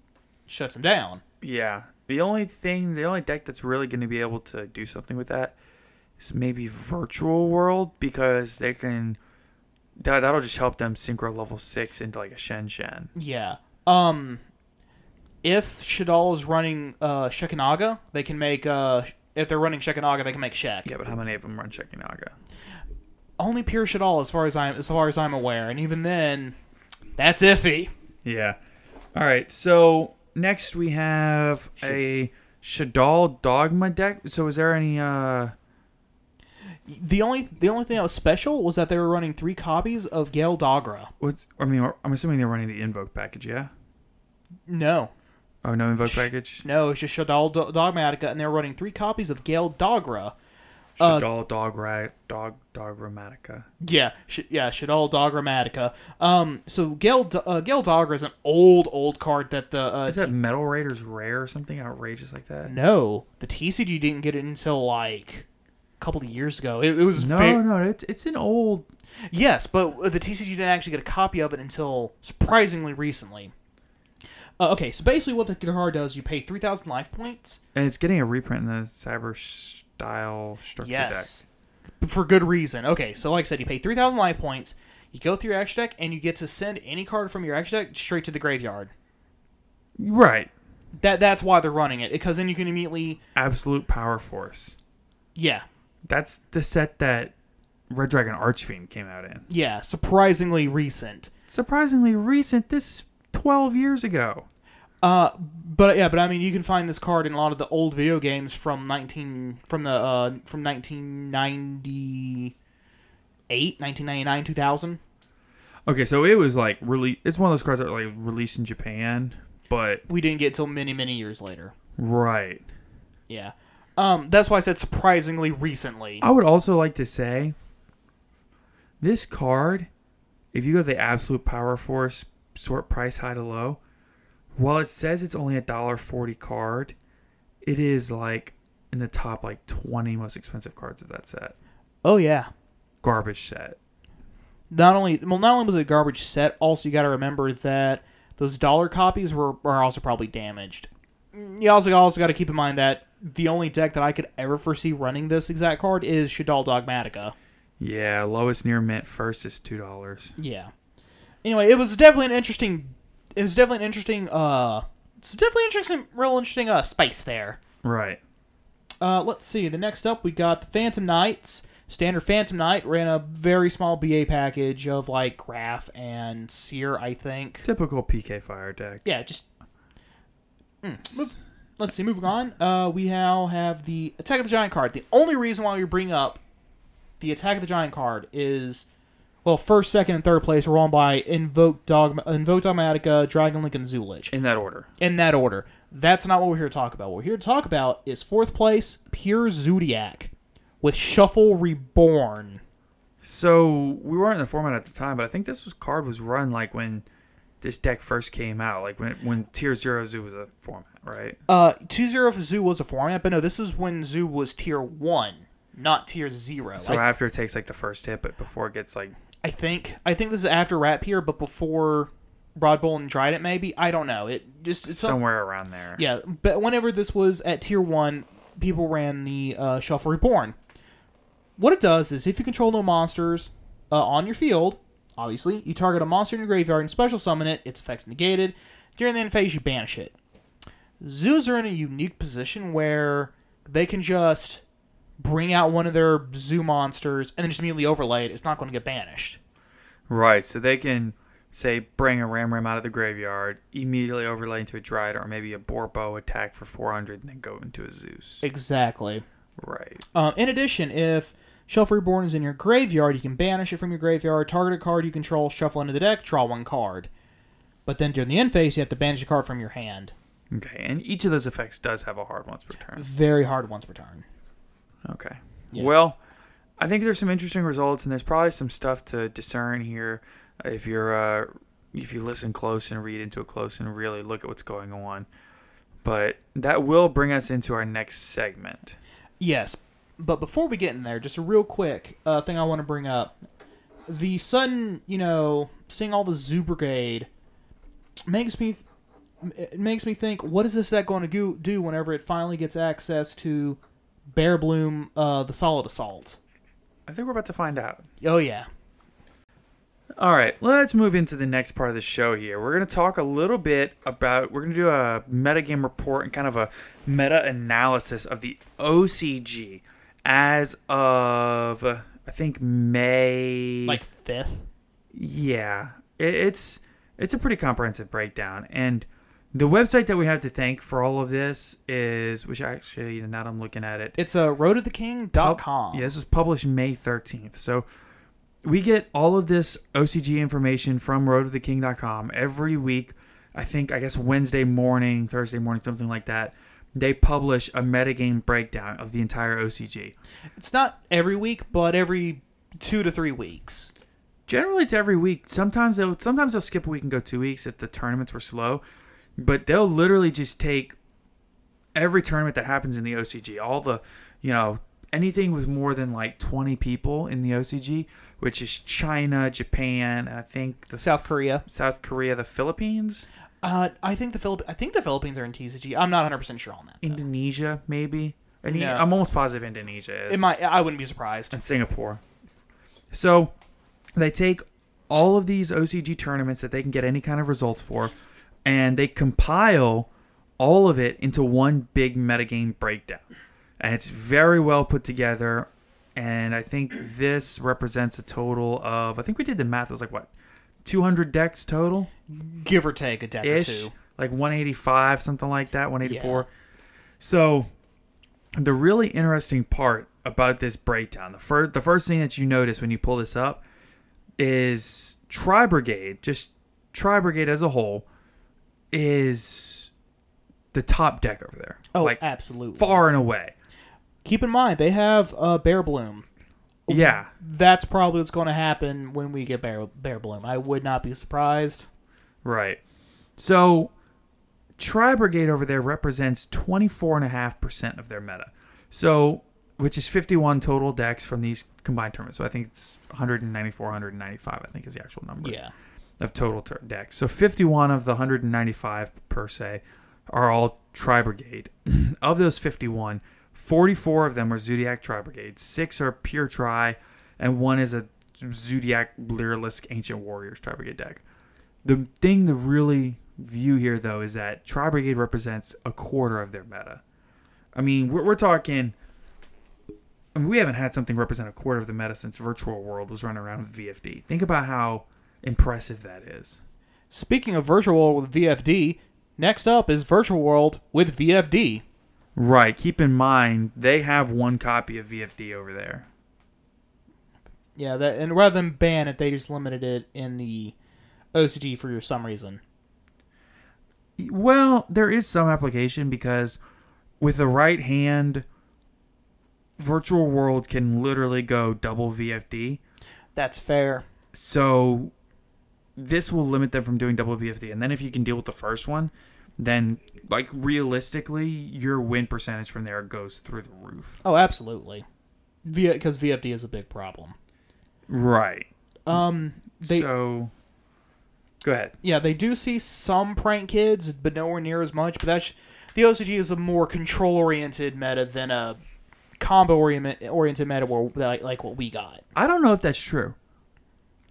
[SPEAKER 2] shuts them down.
[SPEAKER 1] Yeah. The only thing, the only deck that's really going to be able to do something with that is maybe Virtual World because they can. That, that'll just help them synchro level 6 into like a Shen Shen.
[SPEAKER 2] Yeah. Um if Shaddoll is running uh Shekhinaga, they can make uh if they're running Shekhinaga, they can make Shek.
[SPEAKER 1] Yeah, but how many of them run Shekhinaga?
[SPEAKER 2] Only pure Shaddoll as far as I'm as far as I'm aware, and even then that's iffy.
[SPEAKER 1] Yeah. All right. So next we have a Shadal Dogma deck. So is there any? uh
[SPEAKER 2] The only the only thing that was special was that they were running three copies of Gale Dogra.
[SPEAKER 1] What's? I mean, I'm assuming they're running the Invoke package. Yeah.
[SPEAKER 2] No.
[SPEAKER 1] Oh no, Invoke package.
[SPEAKER 2] No, it's just Shaddoll Do- Dogmatica, and they're running three copies of Gale Dogra. Uh,
[SPEAKER 1] Shaddoll Dog Rat Dog Dogrammatica.
[SPEAKER 2] Yeah, sh- yeah, Shaddoll Dogrammatica. Um, so Gale uh, Gale Dogra is an old old card that the uh,
[SPEAKER 1] Is that Metal Raiders rare or something outrageous like that?
[SPEAKER 2] No, the TCG didn't get it until like couple of years ago. It, it was
[SPEAKER 1] No,
[SPEAKER 2] ve-
[SPEAKER 1] no, it's it's an old.
[SPEAKER 2] yes, but the TCG didn't actually get a copy of it until surprisingly recently. Uh, okay, so basically what the card does, you pay three thousand life points.
[SPEAKER 1] And it's getting a reprint in the Cyber style structure
[SPEAKER 2] Yes, for good reason. Okay, so like I said, you pay three thousand life points. You go through your extra deck, and you get to send any card from your extra deck straight to the graveyard.
[SPEAKER 1] Right.
[SPEAKER 2] That that's why they're running it because then you can immediately
[SPEAKER 1] Absolute Power Force.
[SPEAKER 2] yeah
[SPEAKER 1] That's the set that Red Dragon Archfiend came out in.
[SPEAKER 2] Yeah, surprisingly recent.
[SPEAKER 1] Surprisingly recent. This is 12 years ago.
[SPEAKER 2] Uh, but yeah, but I mean, you can find this card in a lot of the old video games from nineteen from the uh from nineteen ninety eight, nineteen ninety nine, two thousand.
[SPEAKER 1] Okay, so it was like really. It's one of those cards that were like released in Japan, but
[SPEAKER 2] We didn't get till many many years later.
[SPEAKER 1] right.
[SPEAKER 2] Yeah. Um, that's why I said surprisingly recently.
[SPEAKER 1] I would also like to say this card, if you go to the absolute power force sort price high to low, while it says it's only a dollar forty card, it is like in the top like twenty most expensive cards of that set.
[SPEAKER 2] Oh yeah.
[SPEAKER 1] Garbage set.
[SPEAKER 2] Not only well, not only was it a garbage set, also you got to remember that those dollar copies were are also probably damaged. You also also got to keep in mind that the only deck that I could ever foresee running this exact card is Shaddoll Dogmatica.
[SPEAKER 1] Yeah, lowest near mint first is two dollars.
[SPEAKER 2] Yeah. Anyway, it was definitely an interesting. It was definitely an interesting. Uh, it's definitely interesting, real interesting. Uh, spice there.
[SPEAKER 1] Right.
[SPEAKER 2] Uh, let's see. The next up, we got the Phantom Knights. Standard Phantom Knight ran a very small BA package of like Graff and Cir, I think.
[SPEAKER 1] Typical PK fire deck.
[SPEAKER 2] Yeah, just. Mm, move- let's see. Moving on, uh, we now have the Attack of the Giant card. The only reason why we bring up the Attack of the Giant card is, well, first, second, and third place were won by Invoke Dog, Invoke Dogmatica, Dragon Link, and Zulich
[SPEAKER 1] In that order.
[SPEAKER 2] in that order. That's not what we're here to talk about. What we're here to talk about is fourth place, Pure Zodiac, with Shuffle Reborn.
[SPEAKER 1] So we weren't in the format at the time, but I think this was card was run like when this deck first came out, like when when Tier Zero Zoo was a format, right?
[SPEAKER 2] Uh, two zero for Zoo was a format, but no, this is when Zoo was tier one, not tier zero.
[SPEAKER 1] So
[SPEAKER 2] I,
[SPEAKER 1] after it takes like the first hit, but before it gets like
[SPEAKER 2] I think I think this is after Ratpier, but before Broadbull and Trident, maybe I don't know. It just it's some-
[SPEAKER 1] somewhere around there.
[SPEAKER 2] Yeah, but whenever this was at tier one, people ran the uh, Shuffle Reborn. What it does is if you control no monsters uh, on your field, obviously, you target a monster in your graveyard and special summon it, its effects negated. During the end phase, you banish it. Zoos are in a unique position where they can just bring out one of their zoo monsters and then just immediately overlay it. It's not going to get banished.
[SPEAKER 1] Right. So they can say bring a Ram Ram out of the graveyard, immediately overlay into a Dryad or maybe a Borbo attack for 400 and then go into a Zeus.
[SPEAKER 2] Exactly.
[SPEAKER 1] Right.
[SPEAKER 2] Um, in addition, if Shuffle Reborn is in your graveyard, you can banish it from your graveyard, target a card you control, shuffle into the deck, draw one card. But then during the end phase, you have to banish a card from your hand.
[SPEAKER 1] Okay. And each of those effects does have a hard once per turn.
[SPEAKER 2] Very hard once per turn.
[SPEAKER 1] Okay.
[SPEAKER 2] Yeah.
[SPEAKER 1] Well, I think there's some interesting results, and there's probably some stuff to discern here if you're uh, if you listen close and read into it close and really look at what's going on. But that will bring us into our next segment.
[SPEAKER 2] Yes, but before we get in there, just a real quick uh, thing I want to bring up. The sudden, you know, seeing all the Zoo Brigade makes me it makes me think, what is this deck going to go, do whenever it finally gets access to Bearbrumm, uh, the Solid Assault?
[SPEAKER 1] I think we're about to find out.
[SPEAKER 2] Oh yeah.
[SPEAKER 1] All right, let's move into the next part of the show here. We're going to talk a little bit about, we're going to do a metagame report and kind of a meta analysis of the OCG as of, uh, I think, May.
[SPEAKER 2] Like fifth.
[SPEAKER 1] Yeah, it, it's it's a pretty comprehensive breakdown, and the website that we have to thank for all of this is, which actually now that I'm looking at it,
[SPEAKER 2] It's a road of uh, roadoftheking.com.
[SPEAKER 1] yeah, this was published May 13th. So we get all of this OCG information from roadoftheking.com every week. I think, I guess Wednesday morning, Thursday morning, something like that. They publish a metagame breakdown of the entire OCG.
[SPEAKER 2] It's not every week, but every two to three weeks.
[SPEAKER 1] Generally, it's every week. Sometimes they'll sometimes they'll skip a week and go two weeks if the tournaments were slow, but they'll literally just take every tournament that happens in the OCG, all the you know anything with more than like twenty people in the OCG, which is China, Japan, I think the
[SPEAKER 2] South Korea.
[SPEAKER 1] South Korea, the Philippines,
[SPEAKER 2] Uh, I think the Philip. I think the Philippines are in TCG. I'm not 100 percent sure on that. though.
[SPEAKER 1] Indonesia, maybe. I think,
[SPEAKER 2] No.
[SPEAKER 1] I'm almost positive Indonesia is.
[SPEAKER 2] It might. I wouldn't be surprised.
[SPEAKER 1] and Singapore. So they take all of these OCG tournaments that they can get any kind of results for, and they compile all of it into one big metagame breakdown. And it's very well put together. and I think this represents a total of I think we did the math. It was like what, 200 decks total
[SPEAKER 2] Give or take a deck or two.
[SPEAKER 1] like 185, something like that, 184. So, the really interesting part about this breakdown, the first the first thing that you notice when you pull this up is Tri Brigade, just Tri Brigade as a whole, is the top deck over there.
[SPEAKER 2] Oh,
[SPEAKER 1] like
[SPEAKER 2] absolutely.
[SPEAKER 1] far and away.
[SPEAKER 2] Keep in mind they have uh, Bearbrumm.
[SPEAKER 1] Yeah,
[SPEAKER 2] That's probably what's going to happen when we get Bear Bearbrumm. I would not be surprised.
[SPEAKER 1] Right. So, Tri Brigade over there represents 24.5% of their meta. So, which is 51 total decks from these combined tournaments. So, I think it's 194, 195, I think is the actual number
[SPEAKER 2] Yeah.
[SPEAKER 1] of total tur decks. So, 51 of the 195 per se are all Tri Brigade. of those 51, 44 of them are Zodiac Tri Brigade, six are pure Tri, and one is a Zodiac Lyrilusc Ancient Warriors Tri Brigade deck. The thing to really view here, though, is that Tri Brigade represents a quarter of their meta. I mean, we're, we're talking. I mean, we haven't had something represent a quarter of the meta since Virtual World was running around with VFD. Think about how impressive that is.
[SPEAKER 2] Speaking of Virtual World with VFD, next up is Virtual World with VFD.
[SPEAKER 1] Right. Keep in mind, they have one copy of VFD over there.
[SPEAKER 2] Yeah, that and rather than ban it, they just limited it in the OCG for some reason.
[SPEAKER 1] Well, there is some application because with the right hand, Virtual World can literally go double VFD.
[SPEAKER 2] That's fair.
[SPEAKER 1] So this will limit them from doing double VFD. And then if you can deal with the first one, then like realistically, your win percentage from there goes through the roof.
[SPEAKER 2] Oh, absolutely. V because VFD is a big problem.
[SPEAKER 1] Right.
[SPEAKER 2] Um, they
[SPEAKER 1] so go ahead.
[SPEAKER 2] yeah they do see some prank kids, but nowhere near as much. But that's the OCG is a more control oriented meta than a combo oriented meta where like, like what we got.
[SPEAKER 1] I don't know if that's true.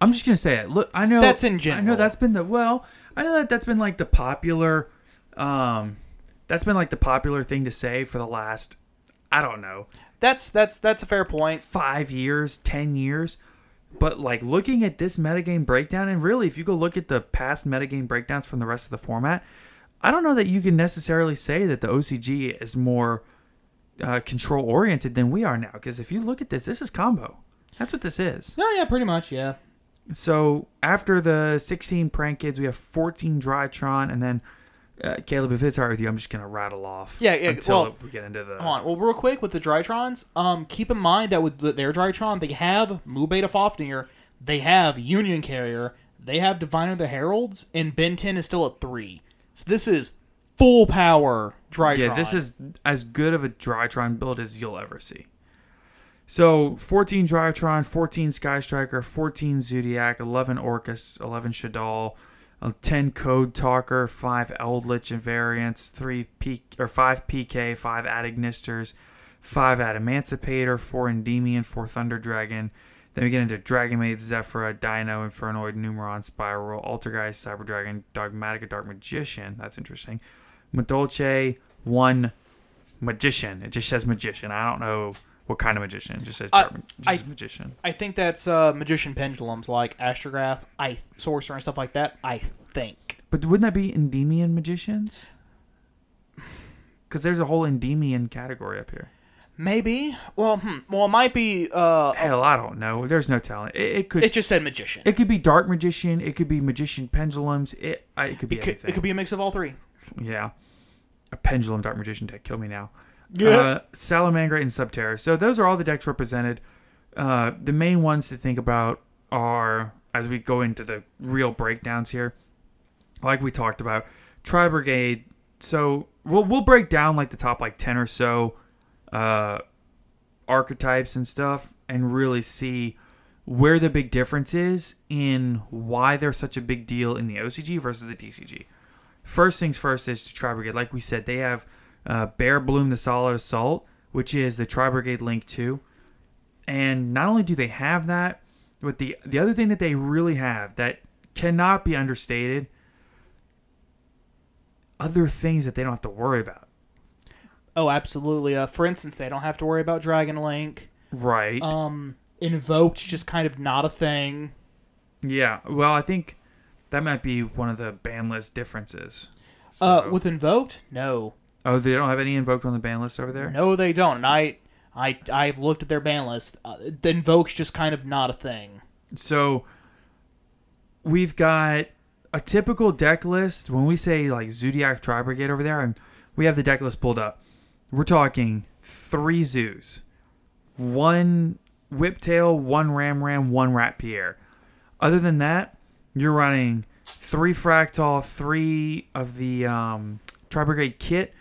[SPEAKER 1] I'm just gonna say it. Look, I know
[SPEAKER 2] That's in general.
[SPEAKER 1] I know that's been the well. I know that that's been like the popular, um, that's been like the popular thing to say for the last, I don't know,
[SPEAKER 2] That's that's that's a fair point.
[SPEAKER 1] five years, ten years. But like looking at this metagame breakdown, and really, if you go look at the past metagame breakdowns from the rest of the format, I don't know that you can necessarily say that the OCG is more uh, control oriented than we are now. Because if you look at this, this is combo. That's what this is.
[SPEAKER 2] No, yeah, pretty much, yeah.
[SPEAKER 1] So after the 16 prank kids, we have 14 Drytron, and then uh, Caleb, if it's alright with you, I'm just gonna rattle off.
[SPEAKER 2] Yeah, yeah,
[SPEAKER 1] Until
[SPEAKER 2] well,
[SPEAKER 1] we get into the.
[SPEAKER 2] Hold on. Well, real quick with the Drytrons, um, keep in mind that with their Drytron, they have Mu Beta Fafnir, they have Union Carrier, they have Diviner the Heralds, and Benten is still at 3. So this is full power Drytron.
[SPEAKER 1] Yeah, this is as good of a Drytron build as you'll ever see. So 14 Drytron, 14 Sky Striker, 14 Zodiac, 11 Orcust, 11 Shaddoll, Um, 10 Code Talker, 5 Eldritch Invariants, 3 P or 5 PK, 5 @Ignisters, 5 Adamancipator, 4 Endymion, 4 Thunder Dragon. Then we get into Dragon Maid, Zefra, Dino, Infernoid, Numeron, Spiral, Altergeist, Cyber Dragon, Dogmatic, Dark Magician. That's interesting. Madolce, one magician. It just says magician. I don't know what kind of magician. Just
[SPEAKER 2] I-
[SPEAKER 1] dark, just
[SPEAKER 2] I-
[SPEAKER 1] magician.
[SPEAKER 2] I think that's uh, Magician Pendulums like Astrograph, I Sorcerer, and stuff like that. I think.
[SPEAKER 1] But wouldn't that be Endymion magicians? Because there's a whole Endymion category up here.
[SPEAKER 2] Maybe. Well, hmm. Well, it might be. Uh,
[SPEAKER 1] Hell, I don't know. There's no telling. It, it could.
[SPEAKER 2] it just said Magician.
[SPEAKER 1] it could be dark magician. It could be magician pendulums. It. I, it could be
[SPEAKER 2] It could,
[SPEAKER 1] anything.
[SPEAKER 2] it could be a mix of all three.
[SPEAKER 1] Yeah. A pendulum dark magician deck. Kill me now.
[SPEAKER 2] Yeah.
[SPEAKER 1] Uh, Salamangreat and Subterror. So those are all the decks represented. Uh, the main ones to think about are, as we go into the real breakdowns here, like we talked about, Tri Brigade. So we'll, we'll break down like the top like 10 or so uh, archetypes and stuff and really see where the big difference is in why they're such a big deal in the OCG versus the TCG. First things first is Tri Brigade. Like we said, they have uh, Bearbrumm the Solid Assault, which is the Tri Brigade Link 2. And not only do they have that, but the the other thing that they really have that cannot be understated, other things that they don't have to worry about.
[SPEAKER 2] Oh, absolutely. Uh, for instance, they don't have to worry about Dragon Link.
[SPEAKER 1] Right.
[SPEAKER 2] Um, invoked just kind of not a thing.
[SPEAKER 1] yeah. Well, I think that might be one of the ban list differences.
[SPEAKER 2] Uh, with invoked, no,
[SPEAKER 1] oh, they don't have any invoked on the ban list over there.
[SPEAKER 2] no, they don't. And I, I, I've looked at their ban list. Uh, the invoke's just kind of not a thing.
[SPEAKER 1] So we've got a typical deck list. When we say like Zodiac Tri Brigade over there, and we have the deck list pulled up, we're talking three zoos, one Whiptail, one Ram Ram, one Ratpier. Other than that, you're running three Fraktall, three of the um, Tri Brigade Kitt,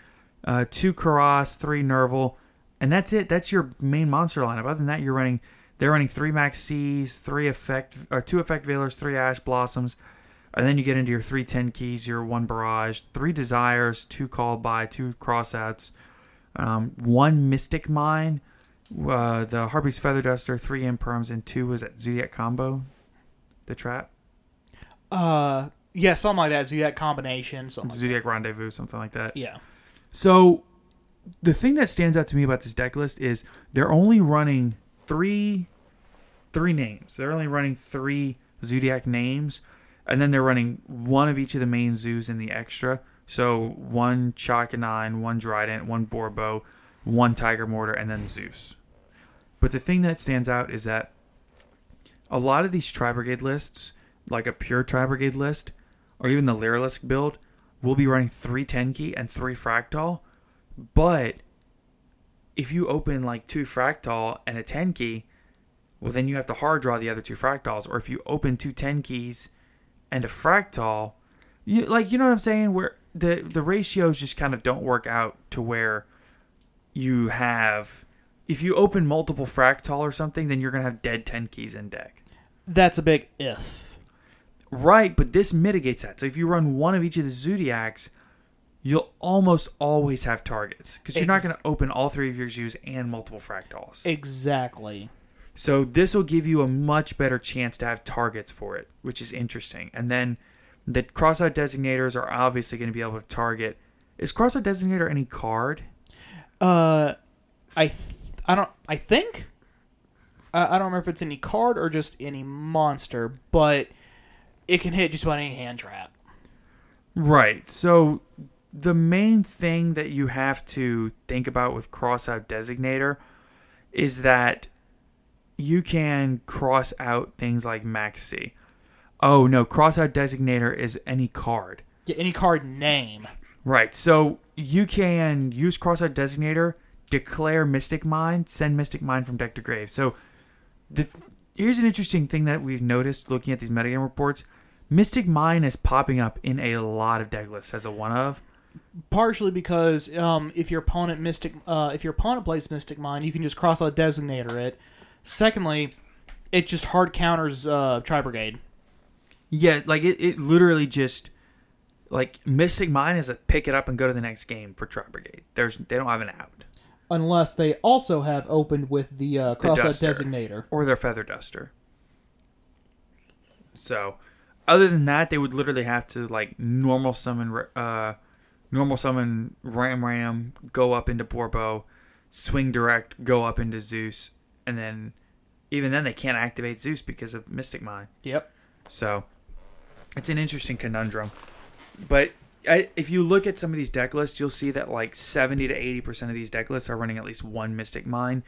[SPEAKER 1] uh, two Kerass, three Nerval, and that's it. That's your main monster lineup. Other than that, you're running. They're running three Max C's, three effect or two effect Veilers, three Ash Blossoms, and then you get into your three Tenkis, your one Barrage, three Desires, two Called by, two Crossouts, um, one Mystic Mine, uh, the Harpy's Feather Duster, three Imperms, and two was that Zodiac combo, the trap,
[SPEAKER 2] Uh, yeah, something like that. Zodiac combination. Something. Like
[SPEAKER 1] Zodiac Rendezvous, something like that.
[SPEAKER 2] Yeah.
[SPEAKER 1] So the thing that stands out to me about this deck list is they're only running three three names. They're only running three zodiac names, and then they're running one of each of the main zoos in the extra. So one Chakanine, one Drident, one Boarbow, one Tigermortar, and then Zeus. But the thing that stands out is that a lot of these Tri Brigade lists, like a pure Tri Brigade list, or even the Lyrilusc build, will be running three Tenki and three Fraktall. But if you open like two Fraktall and a Tenki, well, then you have to hard draw the other two Fraktalls. Or if you open two Tenkis and a Fraktall, you like, you know what I'm saying? Where the, the ratios just kind of don't work out to where you have. If you open multiple Fraktall or something, then you're going to have dead Tenkis in deck.
[SPEAKER 2] That's a big if.
[SPEAKER 1] Right, but this mitigates that. So if you run one of each of the zodiacs, you'll almost always have targets because you're not
[SPEAKER 2] Ex-
[SPEAKER 1] going to open all three of your zoos and multiple Fraktalls.
[SPEAKER 2] Exactly.
[SPEAKER 1] so this will give you a much better chance to have targets for it, which is interesting. And then the crossout designators are obviously going to be able to target. Is crossout designator any card?
[SPEAKER 2] Uh, I th- I don't I think I, I don't remember if it's any card or just any monster, but it can hit just about any hand trap.
[SPEAKER 1] Right. So the main thing that you have to think about with cross out designator is that you can cross out things like max C. Oh no, cross out designator is any card.
[SPEAKER 2] Yeah, any card name.
[SPEAKER 1] Right. So you can use cross out designator, declare Mystic Mine, send Mystic Mine from deck to grave. So the here's an interesting thing that we've noticed looking at these metagame reports. Mystic Mine is popping up in a lot of deck lists as a one of.
[SPEAKER 2] Partially because um, if your opponent mystic, uh, if your opponent plays Mystic Mine, you can just cross out designator it. Secondly, it just hard counters uh, Tri Brigade.
[SPEAKER 1] Yeah, like it, it literally just like Mystic Mine is a pick it up and go to the next game for Tri Brigade. There's they don't have an out.
[SPEAKER 2] Unless they also have opened with the uh,
[SPEAKER 1] The
[SPEAKER 2] cross out designator.
[SPEAKER 1] Or their Feather Duster. So other than that, they would literally have to like normal summon uh normal summon Ram Ram, go up into Boarbow, swing direct, go up into Zeus, and then even then they can't activate Zeus because of Mystic Mine.
[SPEAKER 2] Yep.
[SPEAKER 1] So it's an interesting conundrum. But I, if you look at some of these deck lists, you'll see that like 70 to 80% of these deck lists are running at least one Mystic Mine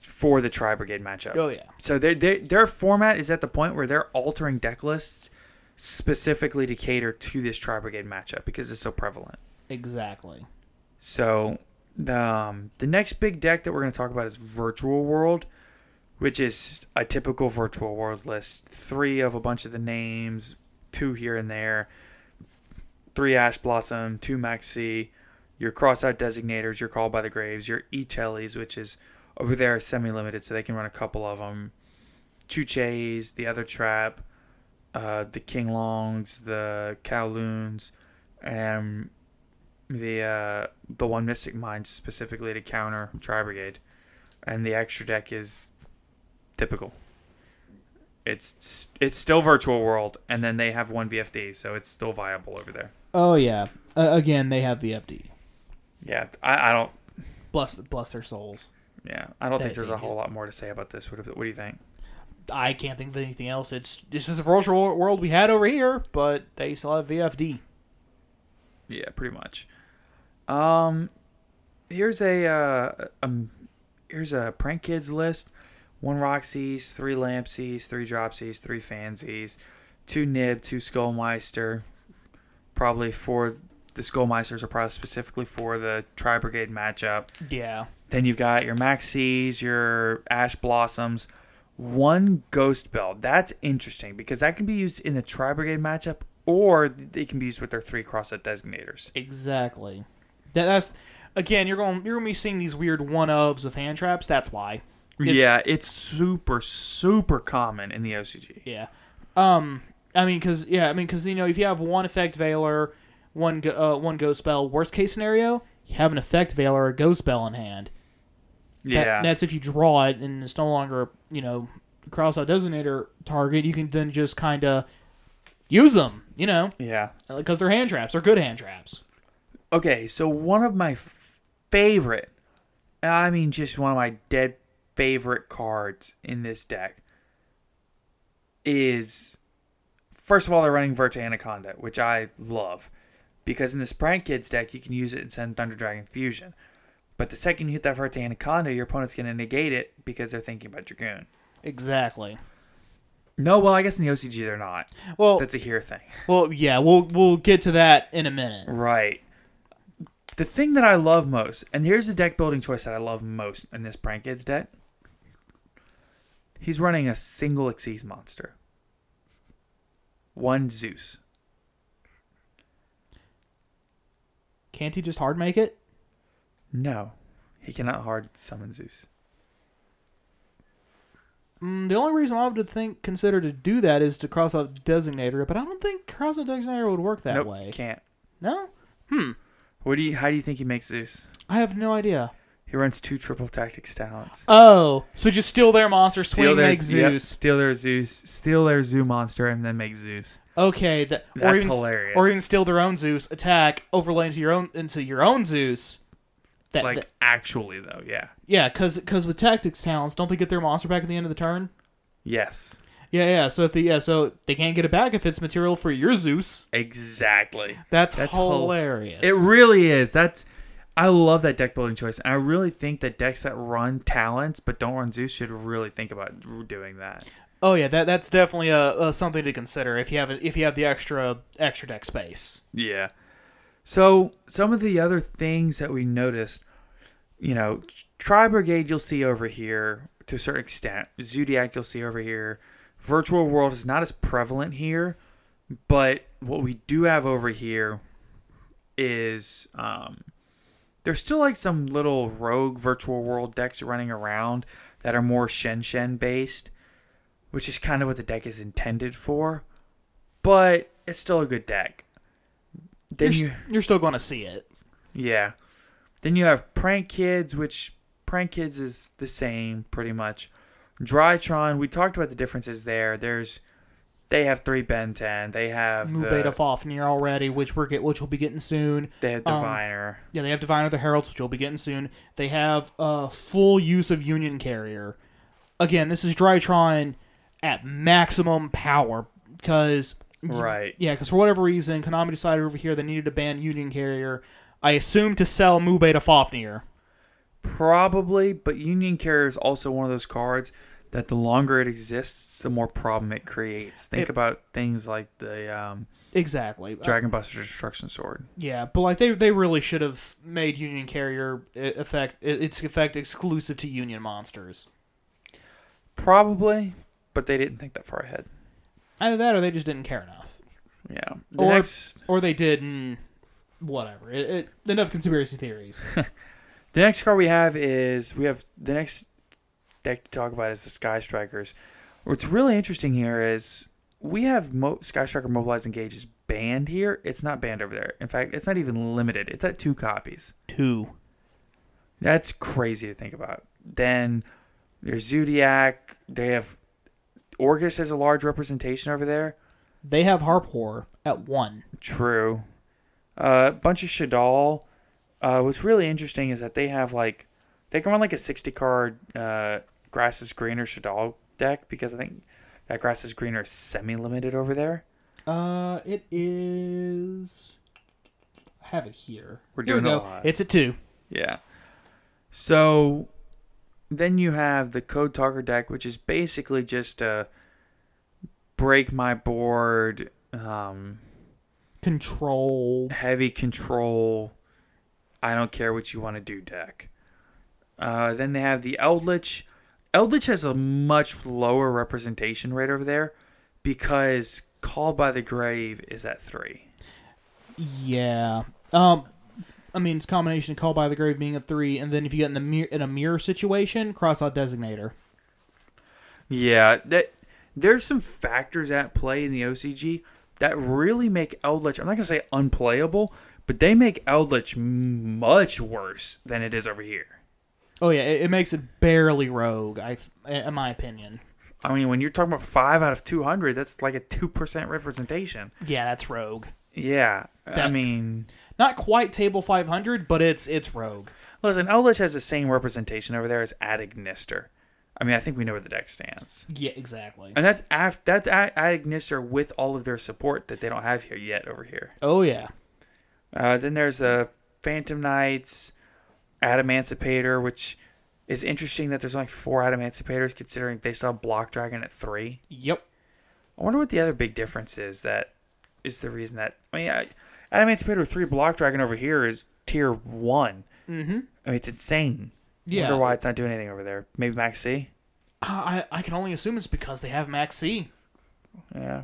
[SPEAKER 1] for the Tri Brigade matchup.
[SPEAKER 2] Oh, yeah.
[SPEAKER 1] So their their their format is at the point where they're altering deck lists specifically to cater to this Tri Brigade matchup because it's so prevalent.
[SPEAKER 2] Exactly.
[SPEAKER 1] So the um, the next big deck that we're going to talk about is Virtual World, which is a typical Virtual World list. Three of a bunch of the names, two here and there, three Ash Blossom, two Maxi, your crossout designators, your Call by the Graves, your E-Teles, which is over there semi-limited, so they can run a couple of them. Two Chuches, the other trap, uh, the Qinglongs, the Kauwloons, and the uh, the one Mystic Mine specifically to counter Tri Brigade, and the extra deck is typical. It's it's still Virtual World, and then they have one VFD, so it's still viable over there.
[SPEAKER 2] Oh yeah. Uh, again, they have VFD.
[SPEAKER 1] Yeah, I, I don't.
[SPEAKER 2] Bless bless their souls.
[SPEAKER 1] Yeah, I don't think there's a
[SPEAKER 2] thing
[SPEAKER 1] whole lot more to say about this. What, do- what do you think?
[SPEAKER 2] I can't think of anything else. It's this is the virtual world we had over here, but they still have VFD.
[SPEAKER 1] Yeah, pretty much. Um, here's a uh, um, here's a prank kids list: one Rocksies, three Lampsies, three Dropsies, three Fansies, two Nib, two Skullmeister. Probably for the Skullmeisters are probably specifically for the Tri Brigade matchup.
[SPEAKER 2] Yeah.
[SPEAKER 1] Then you've got your Maxies, your Ash Blossoms, one Ghost Belle. That's interesting because that can be used in the Tri Brigade matchup, or they can be used with their three cross-set designators.
[SPEAKER 2] Exactly. That, that's again, you're going you're going to be seeing these weird one ofs with hand traps. That's why. It's-
[SPEAKER 1] yeah, it's super super common in the OCG.
[SPEAKER 2] Yeah. Um. I mean, because yeah, I mean, because you know, if you have one effect veiler, one go- uh, one Ghost Belle, worst case scenario, you have an effect veiler, a Ghost Belle in hand. That-
[SPEAKER 1] Yeah,
[SPEAKER 2] that's if you draw it and it's no longer you know cross out designator target. You can then just kind of use them. You know,
[SPEAKER 1] yeah.
[SPEAKER 2] because they're hand traps. They're good hand traps.
[SPEAKER 1] Okay, so one of my f- favorite, I mean, just one of my dead favorite cards in this deck is, first of all, they're running Verte Anaconda, which I love. Because in this Prank Kids deck, you can use it and send Thunder Dragon Fusion. But the second you hit that Verte Anaconda, your opponent's going to negate it because they're thinking about Dragoon.
[SPEAKER 2] Exactly.
[SPEAKER 1] No, well, I guess in the OCG they're not.
[SPEAKER 2] Well,
[SPEAKER 1] That's a here thing.
[SPEAKER 2] well, yeah, we'll we'll get to that in a minute.
[SPEAKER 1] Right. The thing that I love most, and here's the deck building choice that I love most in this Prank Kids deck. He's running a single Xyz monster. One Zeus.
[SPEAKER 2] Can't he just hard make it?
[SPEAKER 1] No, he cannot hard summon Zeus.
[SPEAKER 2] Mm, the only reason I would think consider to do that is to cross out designator, but I don't think cross out designator would work that
[SPEAKER 1] nope,
[SPEAKER 2] way.
[SPEAKER 1] can't.
[SPEAKER 2] No,
[SPEAKER 1] What do you? How do you think he makes Zeus?
[SPEAKER 2] I have no idea.
[SPEAKER 1] He runs two triple tactics talents.
[SPEAKER 2] Oh, so just steal their monster,
[SPEAKER 1] Steal
[SPEAKER 2] swing,
[SPEAKER 1] their
[SPEAKER 2] make
[SPEAKER 1] yep,
[SPEAKER 2] Zeus.
[SPEAKER 1] steal their Zeus, steal their Zoo monster, and then make Zeus.
[SPEAKER 2] Okay, that, or
[SPEAKER 1] That's
[SPEAKER 2] even
[SPEAKER 1] hilarious.
[SPEAKER 2] or even steal their own Zeus, attack, overlay into your own into your own Zeus. That,
[SPEAKER 1] Like
[SPEAKER 2] that-
[SPEAKER 1] actually, though, yeah,
[SPEAKER 2] yeah, because because with tactics talents, don't they get their monster back at the end of the turn?
[SPEAKER 1] yes,
[SPEAKER 2] Yeah, yeah. So if the yeah, so they can't get it back if it's material for your Zeus.
[SPEAKER 1] exactly.
[SPEAKER 2] That's,
[SPEAKER 1] That's
[SPEAKER 2] hilarious.
[SPEAKER 1] It really is. That's I love that deck building choice, and I really think that decks that run talents but don't run Zeus should really think about doing that.
[SPEAKER 2] Oh yeah, that that's definitely a, a something to consider if you have if you have the extra extra deck space.
[SPEAKER 1] Yeah. So some of the other things that we noticed, you know, Tri Brigade you'll see over here to a certain extent. Zodiac you'll see over here. Virtual World is not as prevalent here, but what we do have over here is um, there's still like some little rogue Virtual World decks running around that are more Shenshen based, which is kind of what the deck is intended for, but it's still a good deck. Then
[SPEAKER 2] You're,
[SPEAKER 1] you,
[SPEAKER 2] you're still going to see it.
[SPEAKER 1] yeah. Then you have Prank Kids, which Prank Kids is the same pretty much. Drytron, we talked about the differences there. There's they have three Benten. They have
[SPEAKER 2] Mu
[SPEAKER 1] the,
[SPEAKER 2] Beta Fafnir already, which we're get which we'll be getting soon.
[SPEAKER 1] they have
[SPEAKER 2] um,
[SPEAKER 1] Diviner.
[SPEAKER 2] Yeah, they have Diviner the Heralds, which we'll be getting soon. They have uh, full use of Union Carrier. Again, this is Drytron at maximum power because
[SPEAKER 1] Right.
[SPEAKER 2] yeah, because for whatever reason, Konami decided over here they needed to ban Union Carrier. I assume to sell Mu Beta Fafnir.
[SPEAKER 1] Probably, but Union Carrier is also one of those cards that the longer it exists, the more problem it creates. Think
[SPEAKER 2] It-
[SPEAKER 1] about things like the um,
[SPEAKER 2] Exactly.
[SPEAKER 1] Dragon Buster Destruction Sword.
[SPEAKER 2] Yeah, but like they they really should have made Union Carrier effect its effect exclusive to Union monsters.
[SPEAKER 1] Probably, but they didn't think that far ahead.
[SPEAKER 2] Either that, or they just didn't care enough,
[SPEAKER 1] Yeah. The
[SPEAKER 2] or
[SPEAKER 1] next
[SPEAKER 2] or they did and whatever. It, it, enough conspiracy theories.
[SPEAKER 1] The next card we have is we have the next deck to talk about is the Sky Strikers. What's really interesting here is we have Mo- Sky Striker Mobilized Engage is banned here. It's not banned over there. In fact, it's not even limited. It's at two copies.
[SPEAKER 2] Two.
[SPEAKER 1] That's crazy to think about. Then there's Zodiac. They have Orcust has a large representation over there.
[SPEAKER 2] They have Harp Horror at one.
[SPEAKER 1] True. A uh, bunch of Shaddoll. Uh, what's really interesting is that they have like They can run like a 60 card uh, Grass is Greener Shaddoll deck because I think that Grass is Greener is semi limited over there.
[SPEAKER 2] Uh, it is. I have it here.
[SPEAKER 1] We're
[SPEAKER 2] Here we
[SPEAKER 1] doing a
[SPEAKER 2] go.
[SPEAKER 1] lot.
[SPEAKER 2] It's a two.
[SPEAKER 1] Yeah. So then you have the Code Talker deck, which is basically just a break my board, um,
[SPEAKER 2] Control.
[SPEAKER 1] heavy control. I don't care what you want to do deck. Uh, then they have the Eldritch. Eldritch has a much lower representation rate over there because Called by the Grave is at three.
[SPEAKER 2] Yeah. Um, I mean, it's a combination of Call by the Grave being a three, and then if you get in a mirror in a mirror situation, cross out Designator.
[SPEAKER 1] Yeah, that there's some factors at play in the OCG that really make Eldritch. I'm not gonna say unplayable, but they make Eldritch much worse than it is over here.
[SPEAKER 2] Oh yeah, it, it makes it barely rogue. I, in my opinion.
[SPEAKER 1] I mean, when you're talking about five out of 200, that's like a two percent representation.
[SPEAKER 2] Yeah, that's rogue.
[SPEAKER 1] Yeah, I mean,
[SPEAKER 2] Not quite table 500, but it's it's rogue.
[SPEAKER 1] listen, Eldritch has the same representation over there as @Ignister. I mean, I think we know where the deck stands,
[SPEAKER 2] Yeah, exactly.
[SPEAKER 1] and that's af- that's A- @Ignister with all of their support that they don't have here yet over here.
[SPEAKER 2] Oh yeah.
[SPEAKER 1] Uh, then there's the Phantom Knights, Adamancipator, which is interesting that there's only four Adamancipators considering they still have Block Dragon at three.
[SPEAKER 2] Yep.
[SPEAKER 1] I wonder what the other big difference is that is the reason that I mean I, Adamancipator with three Block Dragon over here is tier one. Mm-hmm. I mean it's insane.
[SPEAKER 2] Yeah.
[SPEAKER 1] Wonder why it's not doing anything over there. Maybe Max C.
[SPEAKER 2] Uh, I I can only assume it's because they have Max C.
[SPEAKER 1] Yeah.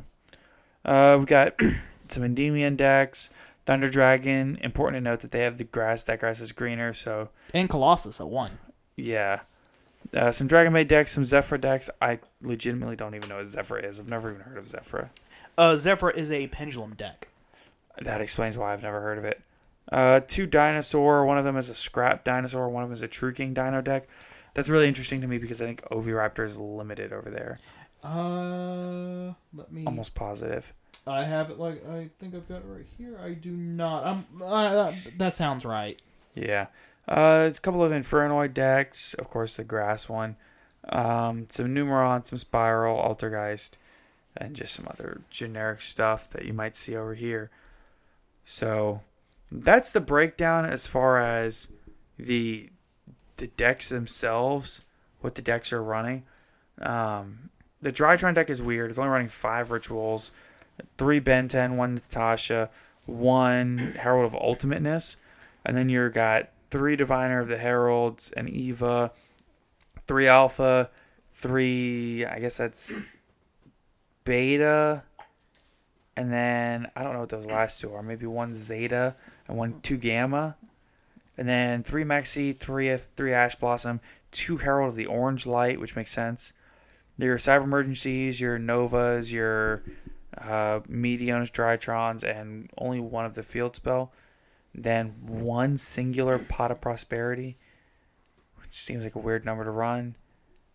[SPEAKER 1] Uh, we got some Endymion decks. Thunder Dragon. Important to note that they have the grass. That grass is greener, so
[SPEAKER 2] and Colossus at one.
[SPEAKER 1] Yeah. Uh, some Dragon Maid decks, some Zefra decks. I legitimately don't even know what Zefra is. I've never even heard of Zefra.
[SPEAKER 2] Uh, Zefra is a pendulum deck.
[SPEAKER 1] That explains why I've never heard of it. Uh, two Dinosaur. One of them is a Scrap Dinosaur. One of them is a True King Dino deck. That's really interesting to me because I think Oviraptor is limited over there.
[SPEAKER 2] Uh, let me.
[SPEAKER 1] Almost positive.
[SPEAKER 2] I have it like I think I've got it right here. I do not. I'm. Uh, that, sounds right.
[SPEAKER 1] Yeah. Uh, it's a couple of Infernoid decks. Of course, the Grass one. Um, some Numeron, some Spiral, Altergeist, and just some other generic stuff that you might see over here. So that's the breakdown as far as the the decks themselves, what the decks are running. Um, the Drytron deck is weird. It's only running five rituals, three Benten, one Natasha, one Herald of Ultimateness, and then you've got three Diviner of the Heralds and Eva, three Alpha, three, I guess that's Beta, and then I don't know what those last two are. Maybe one Zeta and one two Gamma, and then three Maxi, three F, three Ash Blossom, two Herald of the Orange Light, which makes sense. Your Cyber Emergencies, your Novas, your uh, Meteons, Drytrons, and only one of the Field Spell. Then one singular Pot of Prosperity, which seems like a weird number to run.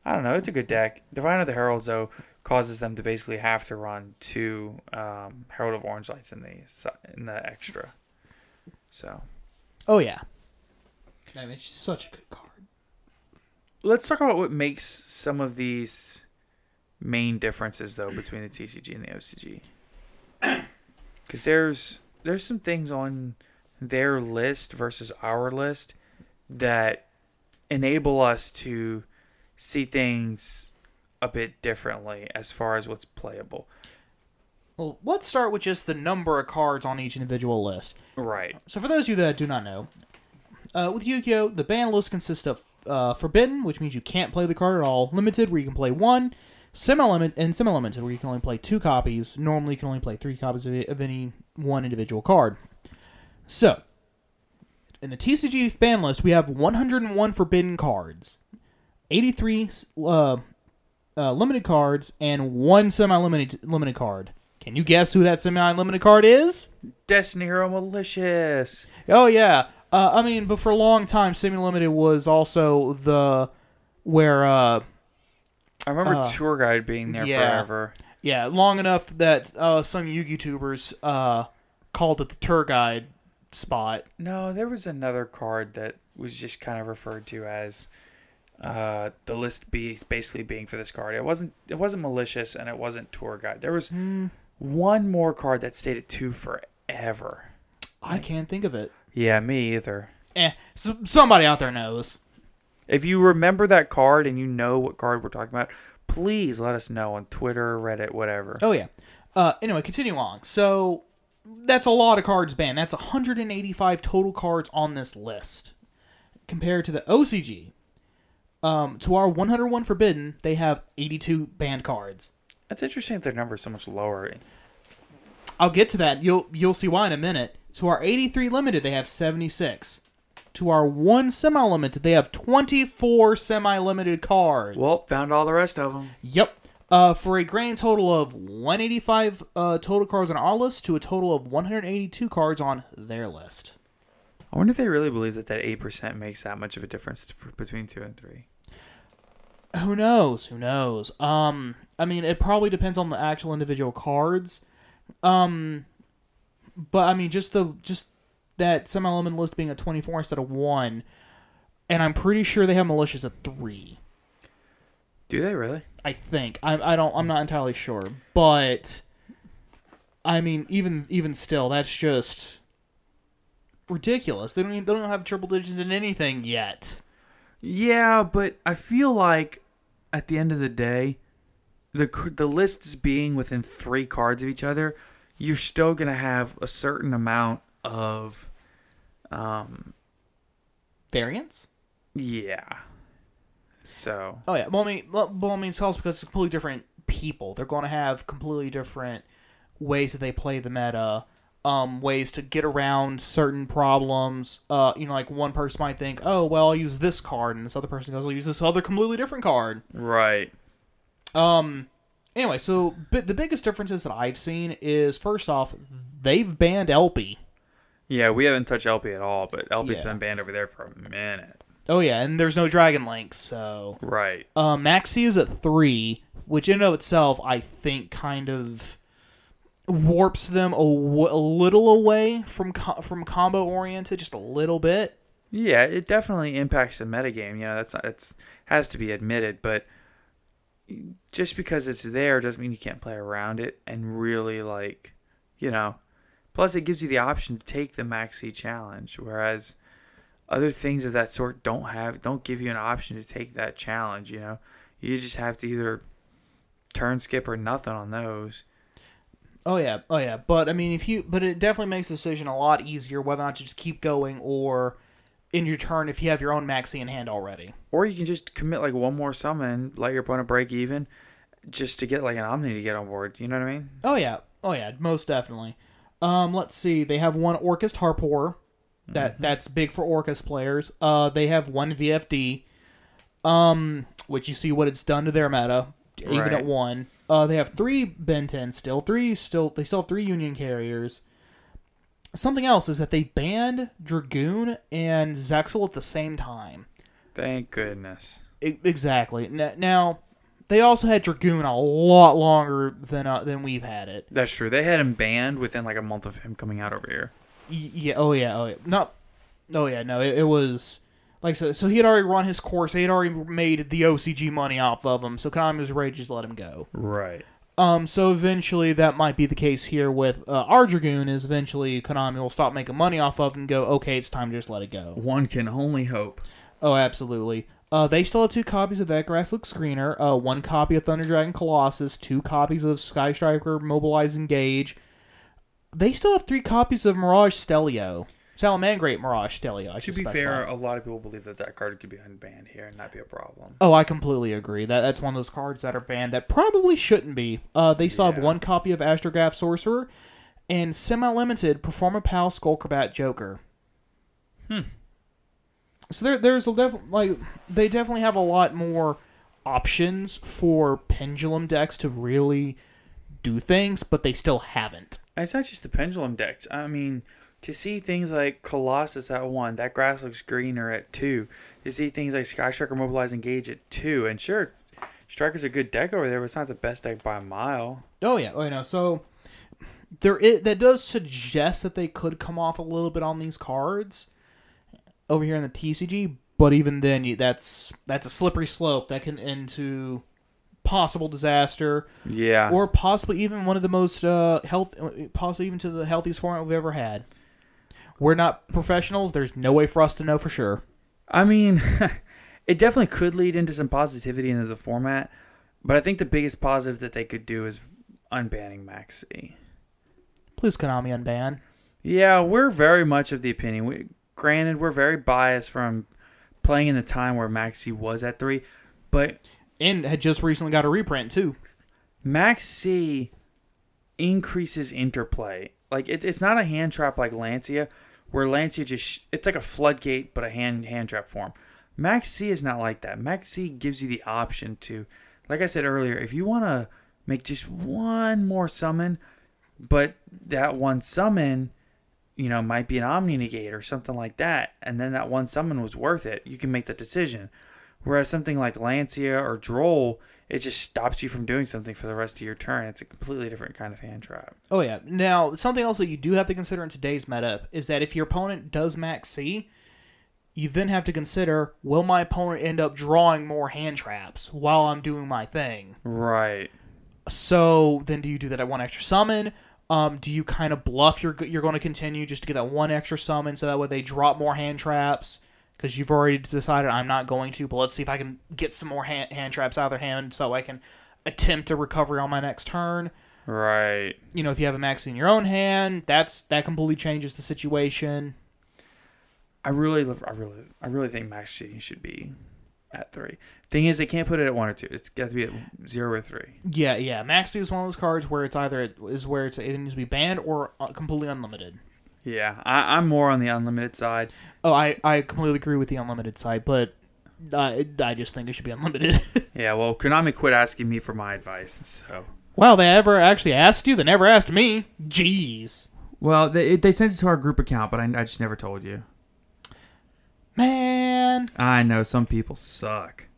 [SPEAKER 1] I don't know. It's a good deck. Divine of the Heralds, though, causes them to basically have to run two um, Herald of Orange Lights in the in the extra. So
[SPEAKER 2] Oh yeah. I mean, it's such a good card.
[SPEAKER 1] let's talk about what makes some of these main differences though between the TCG and the OCG. Because there's there's some things on their list versus our list that enable us to see things a bit differently as far as what's playable.
[SPEAKER 2] Well, let's start with just the number of cards on each individual list.
[SPEAKER 1] Right.
[SPEAKER 2] So, for those of you that do not know, uh, with Yu-Gi-Oh, the ban list consists of uh, Forbidden, which means you can't play the card at all. Limited, where you can play one. Semi-limit and semi-limited, where you can only play two copies. Normally, you can only play three copies of, of any one individual card. So, in the TCG ban list, we have 101 forbidden cards, 83 uh, uh, limited cards, and one semi-limited limited card. Can you guess who that semi-limited card is?
[SPEAKER 1] Destiny Hero Malicious.
[SPEAKER 2] Oh yeah. Uh, I mean, but for a long time, Semi Limited was also the where uh
[SPEAKER 1] I remember Tour Guide being there
[SPEAKER 2] yeah.
[SPEAKER 1] forever.
[SPEAKER 2] yeah long enough that uh some Yugi tubers uh called it the tour guide spot.
[SPEAKER 1] No, there was another card that was just kind of referred to as uh, the list be basically being for this card. It wasn't it wasn't malicious and it wasn't tour guide. There was one more card that stayed at two forever.
[SPEAKER 2] I can't think of it.
[SPEAKER 1] Yeah, me either.
[SPEAKER 2] Eh, s- somebody out there knows.
[SPEAKER 1] If you remember that card and you know what card we're talking about, please let us know on Twitter, Reddit, whatever.
[SPEAKER 2] Oh yeah. Uh, anyway, continue on. So that's a lot of cards banned. That's 185 total cards on this list. Compared to the OCG, um, to our 101 forbidden, they have 82 banned cards.
[SPEAKER 1] That's interesting that their number is so much lower.
[SPEAKER 2] I'll get to that. You'll you'll see why in a minute. To our 83 limited, they have 76. To our one semi limited, they have 24 semi limited cards.
[SPEAKER 1] Well, found all the rest of them.
[SPEAKER 2] Yep. Uh, for a grand total of 185 uh, total cards on our list to a total of 182 cards on their list.
[SPEAKER 1] I wonder if they really believe that that eight percent makes that much of a difference for, between two and three.
[SPEAKER 2] Who knows? Who knows? Um, I mean, it probably depends on the actual individual cards. Um, but I mean, just the just that semi-limited list being a 24 instead of one, and I'm pretty sure they have malicious at three.
[SPEAKER 1] Do they really?
[SPEAKER 2] I think I I don't I'm not entirely sure, but I mean even even still that's just ridiculous. They don't even, they don't have triple digits in anything yet.
[SPEAKER 1] Yeah, but I feel like at the end of the day, the the lists being within three cards of each other, you're still gonna have a certain amount of, um,
[SPEAKER 2] Variants?
[SPEAKER 1] yeah. So
[SPEAKER 2] Oh yeah. Well, I mean, well, I mean, it's also because it's completely different people. They're going to have completely different ways that they play the meta. Um, ways to get around certain problems. Uh, you know, like one person might think, "Oh, well, I'll use this card," and this other person goes, "I'll use this other completely different card."
[SPEAKER 1] right,
[SPEAKER 2] Um. Anyway, so the biggest differences that I've seen is first off, they've banned LP.
[SPEAKER 1] Yeah, we haven't touched LP at all, but LP's
[SPEAKER 2] Yeah.
[SPEAKER 1] been banned over there for a minute.
[SPEAKER 2] Oh yeah, and there's no Dragon Link, so
[SPEAKER 1] Right.
[SPEAKER 2] uh, Maxi is at three, which in and of itself I think kind of warps them a, w- a little away from co- from combo oriented, just a little bit.
[SPEAKER 1] Yeah, it definitely impacts the metagame. You know, that's not, it's has to be admitted, but just because it's there doesn't mean you can't play around it and really like, you know. Plus, it gives you the option to take the maxi challenge, whereas other things of that sort don't have don't give you an option to take that challenge. You know, you just have to either turn skip or nothing on those.
[SPEAKER 2] Oh yeah, oh yeah. But I mean, if you, but it definitely makes the decision a lot easier whether or not to just keep going or in your turn if you have your own Maxi in hand already.
[SPEAKER 1] Or you can just commit like one more summon, let your opponent break even, just to get like an Omni to get on board. You know what I mean?
[SPEAKER 2] Oh yeah, oh yeah, most definitely. Um, let's see. They have one Orcust Harp Horror. That that's big for Orcust players. Uh, they have one VFD. Um, which you see what it's done to their meta, even
[SPEAKER 1] Right.
[SPEAKER 2] at one. Uh, they have three Benten still. Three still. They still have three Union carriers. Something else is that they banned Dragoon and Zexel at the same time.
[SPEAKER 1] Thank goodness.
[SPEAKER 2] Exactly. N- Now, they also had Dragoon a lot longer than uh, than we've had it.
[SPEAKER 1] That's true. They had him banned within like a month of him coming out over here.
[SPEAKER 2] Y- Yeah. Oh yeah. Oh yeah. Not. Oh yeah. No. It, it was like so. So he had already run his course. They had already made the OCG money off of him. So Konami was ready to just let him go.
[SPEAKER 1] Right.
[SPEAKER 2] Um. So eventually, that might be the case here with uh, our Dragoon. Is eventually Konami will stop making money off of and go. Okay, it's time to just let it go.
[SPEAKER 1] One can only hope.
[SPEAKER 2] Oh, absolutely. Uh, they still have two copies of that Grasslook Screener, uh, one copy of Thunder Dragon Colossus, two copies of Sky Striker Mobilize Engage. They still have three copies of Mirage Stallio. Salamangreat Mirage Stallio, I
[SPEAKER 1] To
[SPEAKER 2] should
[SPEAKER 1] be
[SPEAKER 2] specify.
[SPEAKER 1] fair, a lot of people believe that that card could be unbanned here and not be a problem.
[SPEAKER 2] Oh, I completely agree. That That's one of those cards that are banned that probably shouldn't be. Uh, they still have one copy of Astrograph Sorcerer and semi-limited Performapal Skullcrobat Joker. Hmm. So there, there's a def- like they definitely have a lot more options for pendulum decks to really do things, but they still haven't.
[SPEAKER 1] It's not just the pendulum decks. I mean, to see things like Colossus at one, that grass looks greener at two. To see things like Sky Striker Mobilize Engage at two, and sure, Striker's a good deck over there, but it's not the best deck by a mile.
[SPEAKER 2] Oh yeah, oh no. So there is that does suggest that they could come off a little bit on these cards. Over here in the TCG, but even then, you, that's that's a slippery slope that can end to possible disaster,
[SPEAKER 1] Yeah.
[SPEAKER 2] or possibly even one of the most uh, health, possibly even to the healthiest format we've ever had. We're not professionals. There's no way for us to know for sure.
[SPEAKER 1] I mean, it definitely could lead into some positivity into the format, but I think the biggest positive that they could do is unbanning Maxi.
[SPEAKER 2] Please, Konami, unban.
[SPEAKER 1] Yeah, we're very much of the opinion. We, granted, we're very biased from playing in the time where Maxi was at three, but
[SPEAKER 2] And had just recently got a reprint too.
[SPEAKER 1] Max C increases interplay. Like it's it's not a hand trap like Lancia, where Lancia just it's like a floodgate but a hand hand trap form. Max C is not like that. Max C gives you the option to, like I said earlier, if you want to make just one more summon, but that one summon, you know, might be an Omni Negate or something like that, and then that one summon was worth it, you can make the decision. Whereas something like Lancia or Droll, it just stops you from doing something for the rest of your turn. It's a completely different kind of hand trap.
[SPEAKER 2] Oh yeah. Now something else that you do have to consider in today's meta is that if your opponent does max C, you then have to consider will my opponent end up drawing more hand traps while I'm doing my thing.
[SPEAKER 1] Right.
[SPEAKER 2] So then do you do that at one extra summon? Um, do you kind of bluff you're you're going to continue just to get that one extra summon so that way they drop more hand traps because you've already decided I'm not going to, but let's see if I can get some more hand, hand traps out of their hand so I can attempt a recovery on my next turn.
[SPEAKER 1] Right.
[SPEAKER 2] You know, if you have a max in your own hand, that's that completely changes the situation.
[SPEAKER 1] I really, I really, I really think Max G should be at three. Thing is, they can't put it at one or two. It's got to be at zero or three.
[SPEAKER 2] Yeah, yeah. Maxi is one of those cards where it's either is where it's it needs to be banned or uh, completely unlimited.
[SPEAKER 1] Yeah, I, I'm more on the unlimited side.
[SPEAKER 2] Oh, I, I completely agree with the unlimited side, but I, I just think it should be unlimited.
[SPEAKER 1] Yeah, well, Konami quit asking me for my advice, so.
[SPEAKER 2] Well, they ever actually asked you? They never asked me. Jeez.
[SPEAKER 1] Well, they they sent it to our group account, but I, I just never told you.
[SPEAKER 2] Man.
[SPEAKER 1] I know some people suck.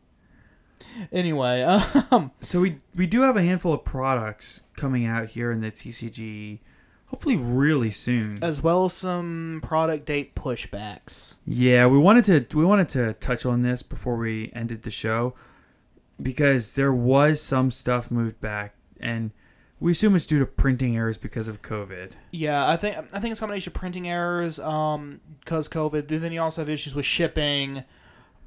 [SPEAKER 2] Anyway, um,
[SPEAKER 1] So we we do have a handful of products coming out here in the TCG, hopefully really soon.
[SPEAKER 2] as well as some product date pushbacks.
[SPEAKER 1] Yeah, we wanted to we wanted to touch on this before we ended the show because there was some stuff moved back and we assume it's due to printing errors because of COVID.
[SPEAKER 2] Yeah, I think I think it's a combination of printing errors, um, because COVID. Then you also have issues with shipping.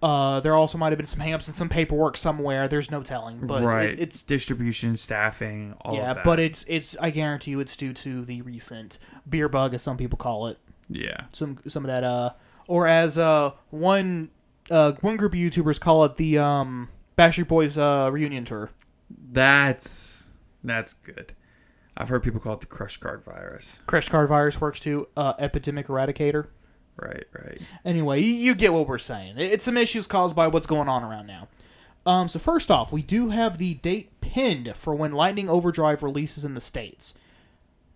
[SPEAKER 2] Uh, there also might have been some hangups and some paperwork somewhere. There's no telling, but
[SPEAKER 1] right.
[SPEAKER 2] it, it's
[SPEAKER 1] distribution, staffing, all
[SPEAKER 2] yeah,
[SPEAKER 1] of that.
[SPEAKER 2] but it's it's. I guarantee you, it's due to the recent beer bug, as some people call it.
[SPEAKER 1] yeah.
[SPEAKER 2] Some some of that, uh, or as uh one uh one group of YouTubers call it, the um Backstreet Boys uh reunion tour.
[SPEAKER 1] That's that's good. I've heard people call it the crush card virus.
[SPEAKER 2] Crush Card Virus works too. Uh, Epidemic Eradicator.
[SPEAKER 1] Right, right.
[SPEAKER 2] Anyway, you, you get what we're saying. It's some issues caused by what's going on around now. Um, so first off, we do have the date pinned for when Lightning Overdrive releases in the states,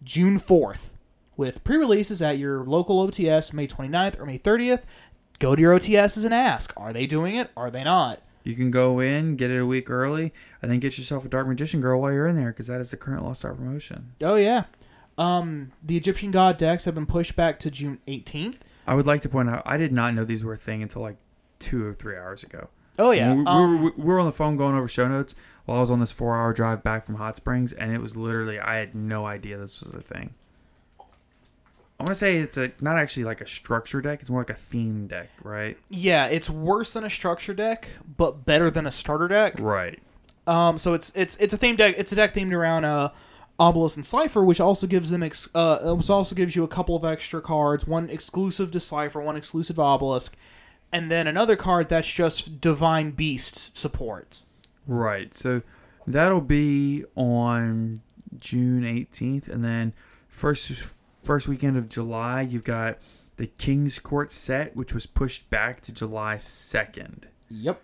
[SPEAKER 2] June fourth, with pre-releases at your local OTS May 29th or May 30th. Go to your OTSs and ask: Are they doing it? Are they not?
[SPEAKER 1] You can go in, get it a week early, and then get yourself a Dark Magician Girl while you're in there because that is the current Lost Star promotion.
[SPEAKER 2] Oh yeah. Um, the Egyptian God decks have been pushed back to June 18th.
[SPEAKER 1] I would like to point out I did not know these were a thing until like two or three hours ago.
[SPEAKER 2] Oh yeah.
[SPEAKER 1] We, we
[SPEAKER 2] um,
[SPEAKER 1] were, we were on the phone going over show notes while I was on this four hour drive back from Hot Springs, and it was literally, I had no idea this was a thing. I want to say it's a not actually like a structure deck, it's more like a theme deck, right?
[SPEAKER 2] yeah, it's worse than a structure deck, but better than a starter deck.
[SPEAKER 1] Right.
[SPEAKER 2] Um, so it's it's it's a theme deck. It's a deck themed around uh, Obelisk and Slifer, which also gives them ex- uh, which also gives you a couple of extra cards, one exclusive to Slifer, one exclusive to Obelisk, and then another card that's just Divine Beast support.
[SPEAKER 1] Right. So that'll be on June 18th, and then first first weekend of July, you've got the King's Court set, which was pushed back to July 2nd.
[SPEAKER 2] Yep.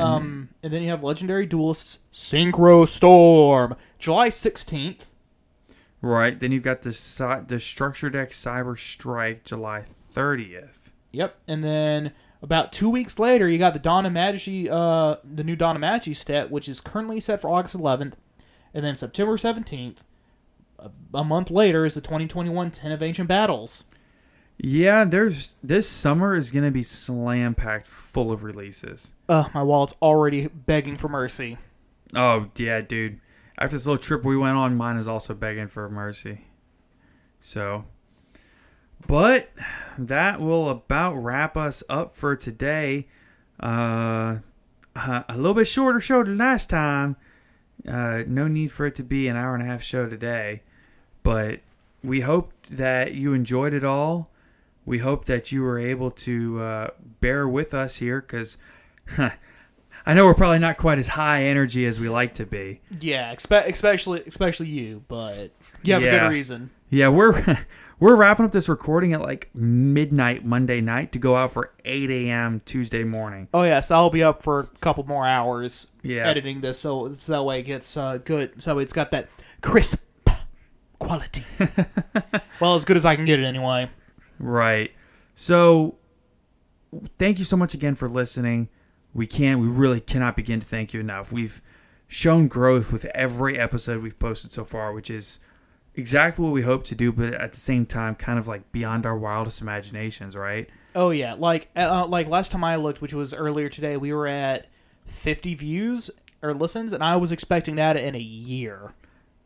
[SPEAKER 2] Um, and then you have Legendary Duelists Synchro Storm, July sixteenth.
[SPEAKER 1] Right. Then you've got the the structure deck Cyber Strike, July 30th.
[SPEAKER 2] Yep. And then about two weeks later, you got the of Majesty, uh, the new of Majesty set, which is currently set for August 11th. And then September 17th, a, a month later, is the 2021 Tin of Ancient Battles.
[SPEAKER 1] Yeah, there's this summer is gonna be slam packed full of releases.
[SPEAKER 2] Ugh, my wallet's already begging for mercy.
[SPEAKER 1] Oh yeah, dude. After this little trip we went on, mine is also begging for mercy. So, but that will about wrap us up for today. Uh, a little bit shorter show than last time. Uh, no need for it to be an hour and a half show today, but we hope that you enjoyed it all. We hope that you were able to uh, bear with us here because I know we're probably not quite as high energy as we like to be.
[SPEAKER 2] Yeah, expe- especially especially you, but you have a good reason.
[SPEAKER 1] Yeah, we're we're wrapping up this recording at like midnight Monday night to go out for 8 a.m. Tuesday morning.
[SPEAKER 2] Oh yes, I'll be up for a couple more hours
[SPEAKER 1] Yeah.
[SPEAKER 2] editing this, so, so that way it gets uh, good. So it's got that crisp quality. well, as good as I can get it anyway.
[SPEAKER 1] Right. So, thank you so much again for listening. We can't, we really cannot begin to thank you enough. We've shown growth with every episode we've posted so far, which is exactly what we hope to do, but at the same time, kind of like beyond our wildest imaginations, right?
[SPEAKER 2] Oh yeah, like uh, like last time I looked, which was earlier today, we were at 50 views or listens, and I was expecting that in a year.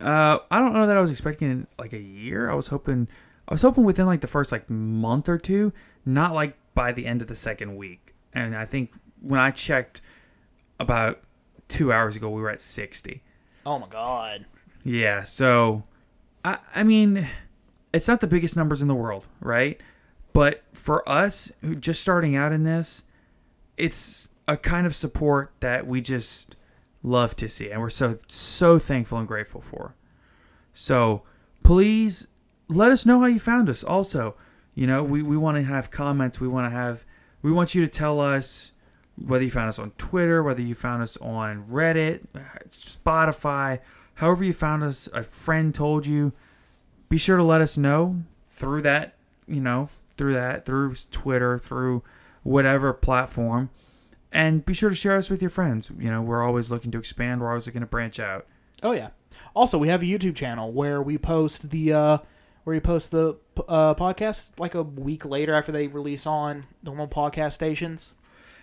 [SPEAKER 1] Uh, I don't know that I was expecting in, like a year. I was hoping, I was hoping within like the first like month or two, not like by the end of the second week. And I think when I checked about two hours ago, we were at sixty.
[SPEAKER 2] Oh my god.
[SPEAKER 1] Yeah. So, I I mean, it's not the biggest numbers in the world, right? But for us, who just starting out in this, it's a kind of support that we just love to see, and we're so so thankful and grateful for. So please let us know how you found us. Also, you know, we, we want to have comments. We want to have we want you to tell us whether you found us on Twitter, whether you found us on Reddit, Spotify, however you found us, a friend told you. Be sure to let us know through that, you know, through that, through Twitter, through whatever platform. And be sure to share us with your friends. You know, we're always looking to expand. We're always looking to branch out.
[SPEAKER 2] Oh yeah. Also, we have a YouTube channel where we post the uh, where we post the uh, podcast like a week later after they release on normal podcast stations.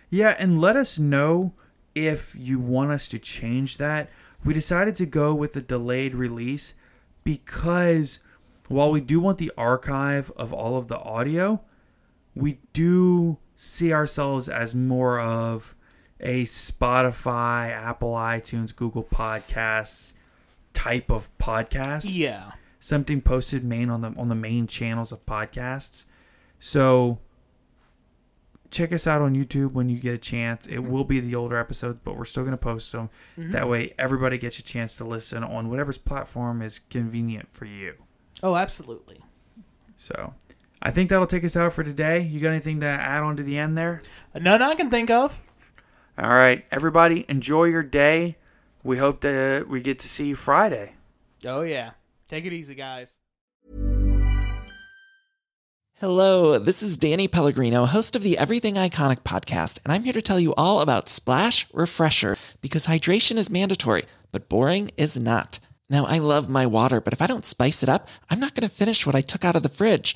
[SPEAKER 1] Yeah, and let us know if you want us to change that. We decided to go with the delayed release because while we do want the archive of all of the audio, we do see ourselves as more of a Spotify, Apple iTunes, Google Podcasts type of podcast
[SPEAKER 2] Yeah.
[SPEAKER 1] something posted main on the on the main channels of podcasts. So check us out on YouTube when you get a chance. It will be the older episodes, but we're still going to post them. Mm-hmm. That way everybody gets a chance to listen on whatever's platform is convenient for you.
[SPEAKER 2] Oh, absolutely.
[SPEAKER 1] So I think that'll take us out for today. You got anything to add on to the end there?
[SPEAKER 2] None I can think of.
[SPEAKER 1] All right, everybody, enjoy your day. We hope that we get to see you Friday.
[SPEAKER 2] Oh yeah. Take it easy, guys.
[SPEAKER 3] Hello, this is Danny Pellegrino, host of the Everything Iconic podcast, and I'm here to tell you all about Splash Refresher because hydration is mandatory, but boring is not. Now, I love my water, but if I don't spice it up, I'm not going to finish what I took out of the fridge.